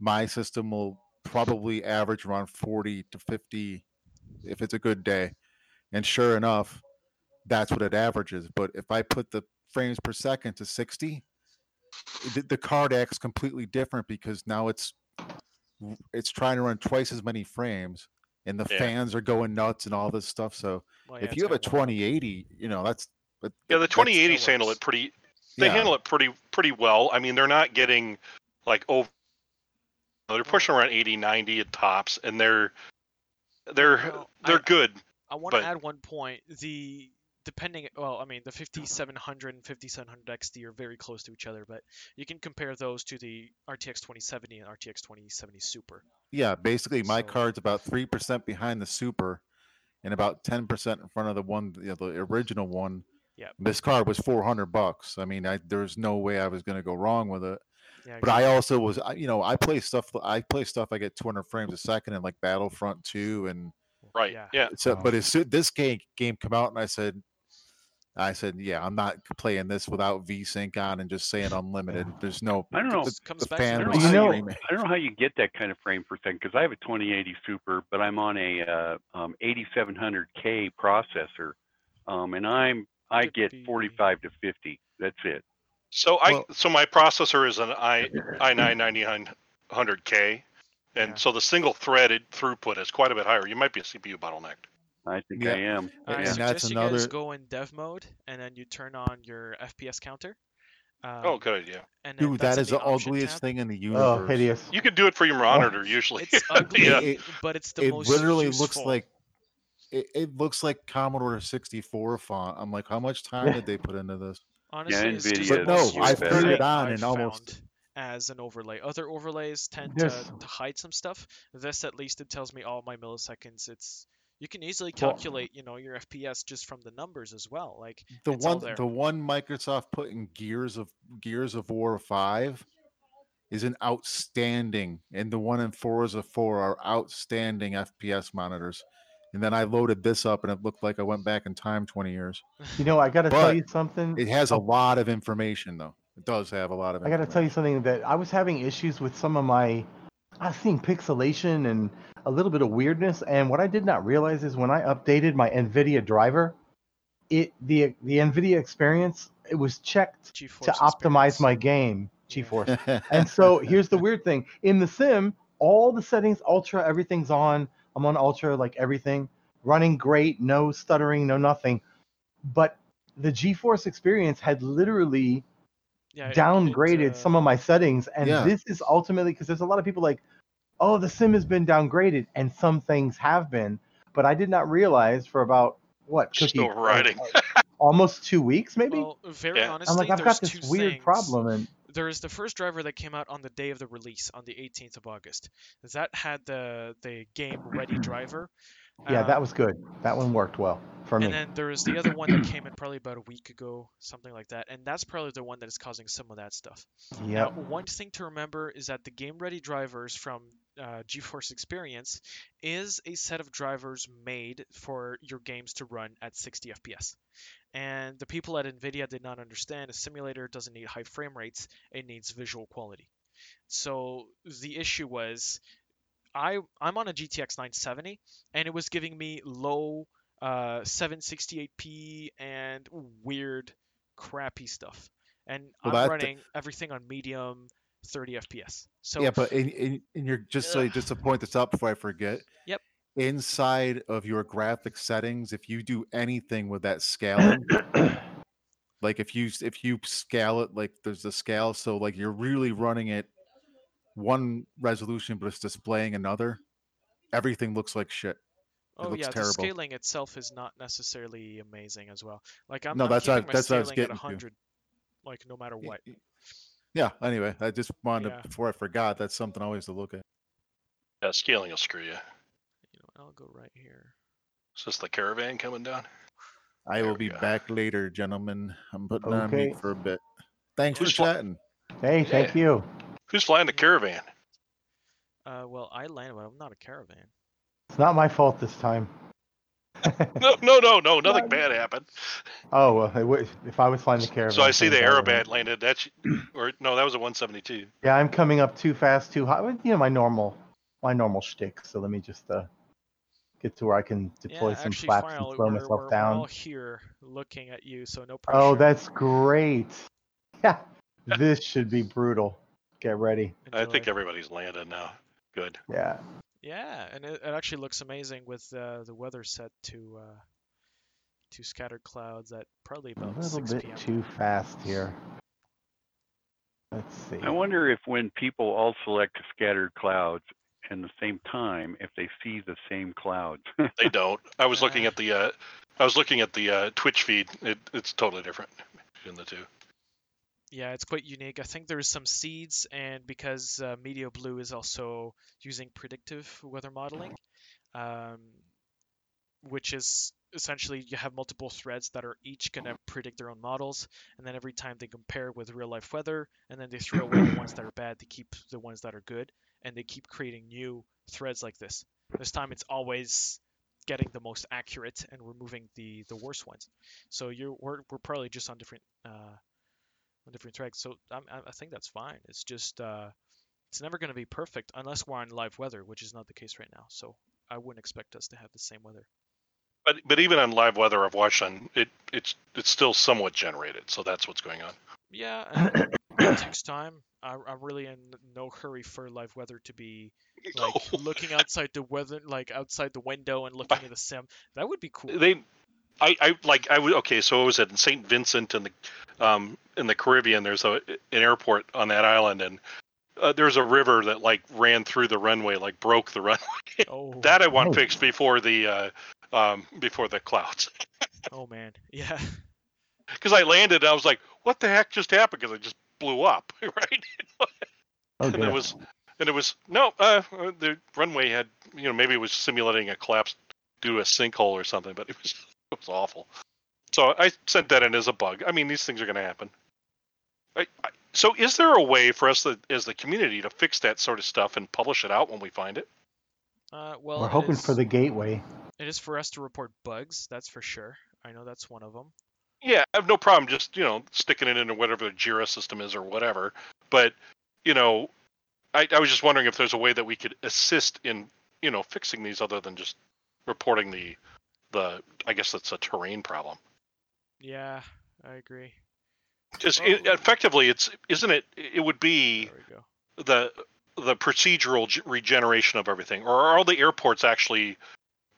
my system will probably average around 40 to 50 if it's a good day. And sure enough, that's what it averages. But if I put the frames per second to 60, the, the card acts completely different because now it's it's trying to run twice as many frames and the Yeah. fans are going nuts and all this stuff. So Well, yeah, if you have a gonna warm up. 2080, you know that's but Yeah, the that's- 2080s handle it pretty. They yeah. handle it pretty pretty well. I mean, they're not getting like over. They're pushing around 80, 90 at tops, and they're they're Well, they're good. I want to but- add one point. The depending, well, I mean, the 5700 and 5700 XT are very close to each other, but you can compare those to the RTX 2070 and RTX 2070 Super. Yeah, basically my So- card's about three percent behind the super, and about ten percent in front of the one, you know, the original one. Yep. This card was four hundred bucks. I mean, I there was no way I was going to go wrong with it. Yeah, But I also was, I- you know, I play stuff. I play stuff. I get 200 frames a second in like Battlefront 2, and Right. Yeah. Yeah. so. Wow. But as soon this game game come out, and I said, I said, yeah, I'm not playing this without VSync on and just saying unlimited. There's no. I don't know. The, It comes the back to fan the was You know- screaming. I don't know how you get that kind of frame per second because I have a 2080 Super, but I'm on a uh, um, 8700K processor, um, and I'm I get 45 to 50. That's it. So I Well- so my processor is an i i9 9900K, and Yeah. so the single threaded throughput is quite a bit higher. You might be a CPU bottlenecked. I think Yeah. I am. I And Yeah. that's suggest you guys another- go in dev mode and then you turn on your FPS counter. Um, oh, good idea. and Dude, that's that in is the the ugliest tab. thing in the universe. Oh, hideous. You could do it for your monitor usually. It's ugly, yeah. It- but it's the it most literally looks like it, it looks like Commodore 64 font. I'm like, how much time did they put into this? Honestly, it's just NVIDIA the is most no, I've turned it on I've and almost- as an overlay. Other overlays tend Yes. to, to hide some stuff. This at least it tells me all my milliseconds. It's you can easily Well- uh, calculate, you know, your FPS just from the numbers as well. Like The one the one Microsoft put in Gears of Gears of War 5 is an outstanding and the one in Forza 4 are outstanding FPS monitors. and then I loaded this up, and it looked like I went back in time 20 years. You know, I got to tell you something. It has a lot of information, though. It does have a lot of. I got to tell you something that I was having issues with some of my. I was seeing pixelation and a little bit of weirdness, and what I did not realize is when I updated my NVIDIA driver, it the the NVIDIA experience it was checked GeForce to optimize experience. my game, Yeah. GeForce. and so here's the weird thing: in the sim, all the settings, ultra, everything's on. I'm on ultra, like everything, running great, no stuttering, no nothing. But the GeForce experience had literally Yeah, downgraded uh, some of my settings, and Yeah. this is ultimately because there's a lot of people like, oh, the sim has been downgraded, and some things have been, but I did not realize for about what cookie Still riding. uh, almost two weeks maybe. Well, very Yeah. honestly, I'm like, I've got this weird things. problem, and There is the first driver that came out on the day of the release, on the 18th of August. That had the the game ready driver. Yeah, that Um, was good. That one worked well for me. And then there was the other one that came in probably about a week ago, something like that. And that's probably the one that is causing some of that stuff. Yeah. One thing to remember is that the game ready drivers from uh, GeForce Experience is a set of drivers made for your games to run at 60 FPS. And the people at NVIDIA did not understand a simulator doesn't need high frame rates, it needs visual quality. So the issue was I I'm on a GTX 970 and it was giving me low uh 768p and weird crappy stuff. And Well, I'm that- running everything on medium 30 FPS. So yeah, but in, in, in your just so just to point this out before I forget. Yep. Inside of your graphic settings, if you do anything with that scaling, like if you if you scale it, like there's a scale, so like you're really running it one resolution, but it's displaying another. Everything looks like shit. oh looks yeah, terrible. the scaling itself is not necessarily amazing as well. Like I'm, No, I'm that's what- keeping my that's what I was scaling at getting to. 100 like no matter what. Yeah. Anyway, I just wanted Yeah. to, before I forgot. That's something always to look at. Yeah, scaling will screw you. You know, I'll go right here. Is this the caravan coming down? I There will be go. back later, gentlemen. I'm putting on Okay. mute for a bit. Thanks Who's for chatting. hey, thank Yeah. you. Who's flying the caravan? Uh, well, I landed, but I'm not a caravan. It's not my fault this time. No, no, no, no. Nothing What? bad happened. Oh well, it would- if I was flying the caravan. So I see the things would've- Aerobat landed. That's or no, that was a 172. Yeah, I'm coming up too fast, too high. You know my normal, my normal shtick. So let me just uh, get to where I can deploy yeah, some actually, flaps Farrell, and slow myself we're, we're all down. here looking at you, so no pressure. Oh, that's great. Yeah, this should be brutal. Get ready. I think everybody's landed now. Good. Yeah. Yeah, and it, it actually looks amazing with uh, the weather set to uh, to scattered clouds at probably about A little 6 bit p.m. too fast here. Let's see. I wonder if when people all select scattered clouds in the same time, if they see the same clouds. They don't. I was looking at the uh, I was looking at the uh, Twitch feed. It, it's totally different between the two. Yeah, it's quite unique. I think there's some seeds, and because uh, Meteoblue is also using predictive weather modeling, um, which is essentially you have multiple threads that are each going to predict their own models, and then every time they compare with real life weather, and then they throw away the ones that are bad, they keep the ones that are good, and they keep creating new threads like this. This time it's always getting the most accurate and removing the the worst ones. So you're we're, we're probably just on different uh, on different tracks. So I'm, I I think that's fine. It's just uh, it's never going to be perfect unless we're on live weather, which is not the case right now. So I wouldn't expect us to have the same weather. But but even on live weather I've watched on it, it's it's still somewhat generated. So that's what's going on. Yeah, it takes time. I, I'm really in no hurry for live weather to be like looking outside the weather, like outside the window and looking at the sim. That would be cool. they I, I like I would okay so it was at St. Vincent in the um in the Caribbean there's a an airport on that island and uh, there's a river that like ran through the runway like broke the runway Oh, that I want Oh. fixed before the uh um before the clouds oh man, yeah. because I landed and I was like what the heck just happened because I just blew up right Oh and it was and it was no uh the runway had you know maybe it was simulating a collapse due to a sinkhole or something but it was it was awful so i sent that in as a bug i mean these things are going to happen I, I, so is there a way for us to, as the community to fix that sort of stuff and publish it out when we find it Uh, well, We're hoping is- for the gateway. It is for us to report bugs, that's for sure. I know that's one of them. Yeah, I have no problem just you know sticking it into whatever the Jira system is or whatever. But you know, I, I was just wondering if there's a way that we could assist in you know fixing these other than just reporting the the I guess that's a terrain problem. Yeah, I agree. Just it, effectively, it's isn't it? It would be There we go. the the procedural g- regeneration of everything, or are all the airports actually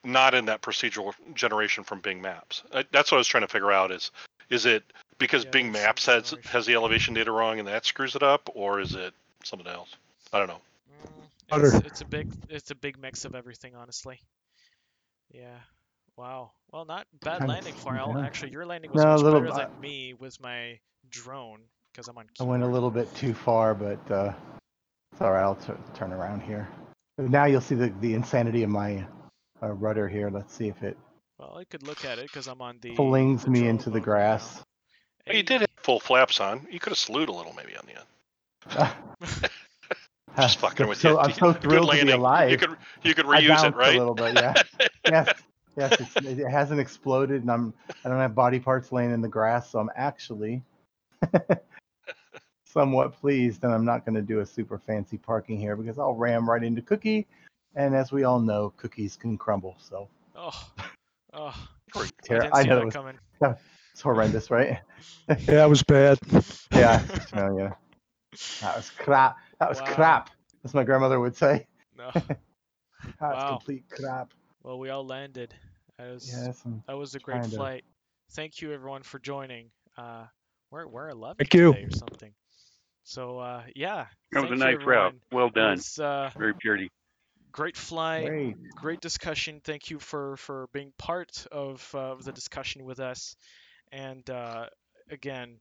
not in that procedural generation from Bing Maps? Uh, That's what I was trying to figure out. Is is it because Yeah, Bing there's Maps has has the elevation data wrong and that screws it up, or is it something else? I don't know. Mm, It's, it's a big it's a big mix of everything, honestly. Yeah. Wow. Well, not bad Kinda landing, for Farrell. yeah. Actually, your landing was No, a much little better b- than me with my drone because I'm on. I went a little bit too far, but uh, it's all right. I'll t- turn around here. Now you'll see the, the insanity of my uh, rudder here. Let's see if it Well, I could look at it because I'm on the. flings the me into the mode now. grass. Well, You did have full flaps on. You could have slewed a little maybe on the end. Just fucking with so, you. I'm so thrilled to be alive. You could you could reuse bounced it, right? A little bit, yeah. yes, yes. It's, it hasn't exploded, and I'm I don't have body parts laying in the grass, so I'm actually somewhat pleased. And I'm not going to do a super fancy parking here because I'll ram right into Cookie, and as we all know, cookies can crumble. So Oh. Oh. Great. I Ter- didn't I know that it was- coming. it's horrendous, right? Yeah, it was bad. yeah, oh, yeah. That was crap. That was Wow. crap, as my grandmother would say. No. That was Wow. complete crap. Well, we all landed. That was Yes, that was a great trying to- flight. Thank you everyone for joining. Uh, we're we're 11 Thank you. or something. So uh, yeah. That was a nice you, route. Well done. was, uh, Very pretty. great flight. great. great discussion. Thank you for for being part of, uh, of the discussion with us. And uh, again,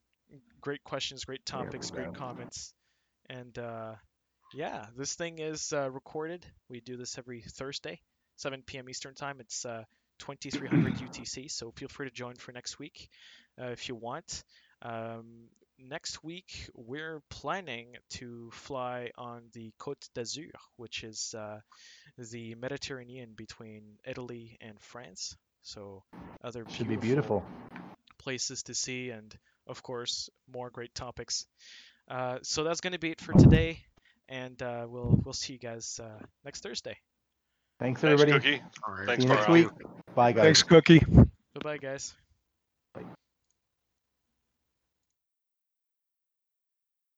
great questions, great topics, great comments. And uh, yeah, this thing is uh, recorded. We do this every Thursday, 7 p.m. Eastern Time. It's uh, 2300 UTC. So feel free to join for next week uh, if you want. Um, next week, we're planning to fly on the Côte d'Azur, which is uh, the Mediterranean between Italy and France. So other Should be beautiful. places to see, and of course more great topics. Uh, so that's going to be it for today, and uh, we'll we'll see you guys uh, next Thursday. Thanks, Thanks, everybody. Cookie. All right. Thanks, See you next Farrell. week. Bye, guys. Thanks, Cookie. Bye bye, guys.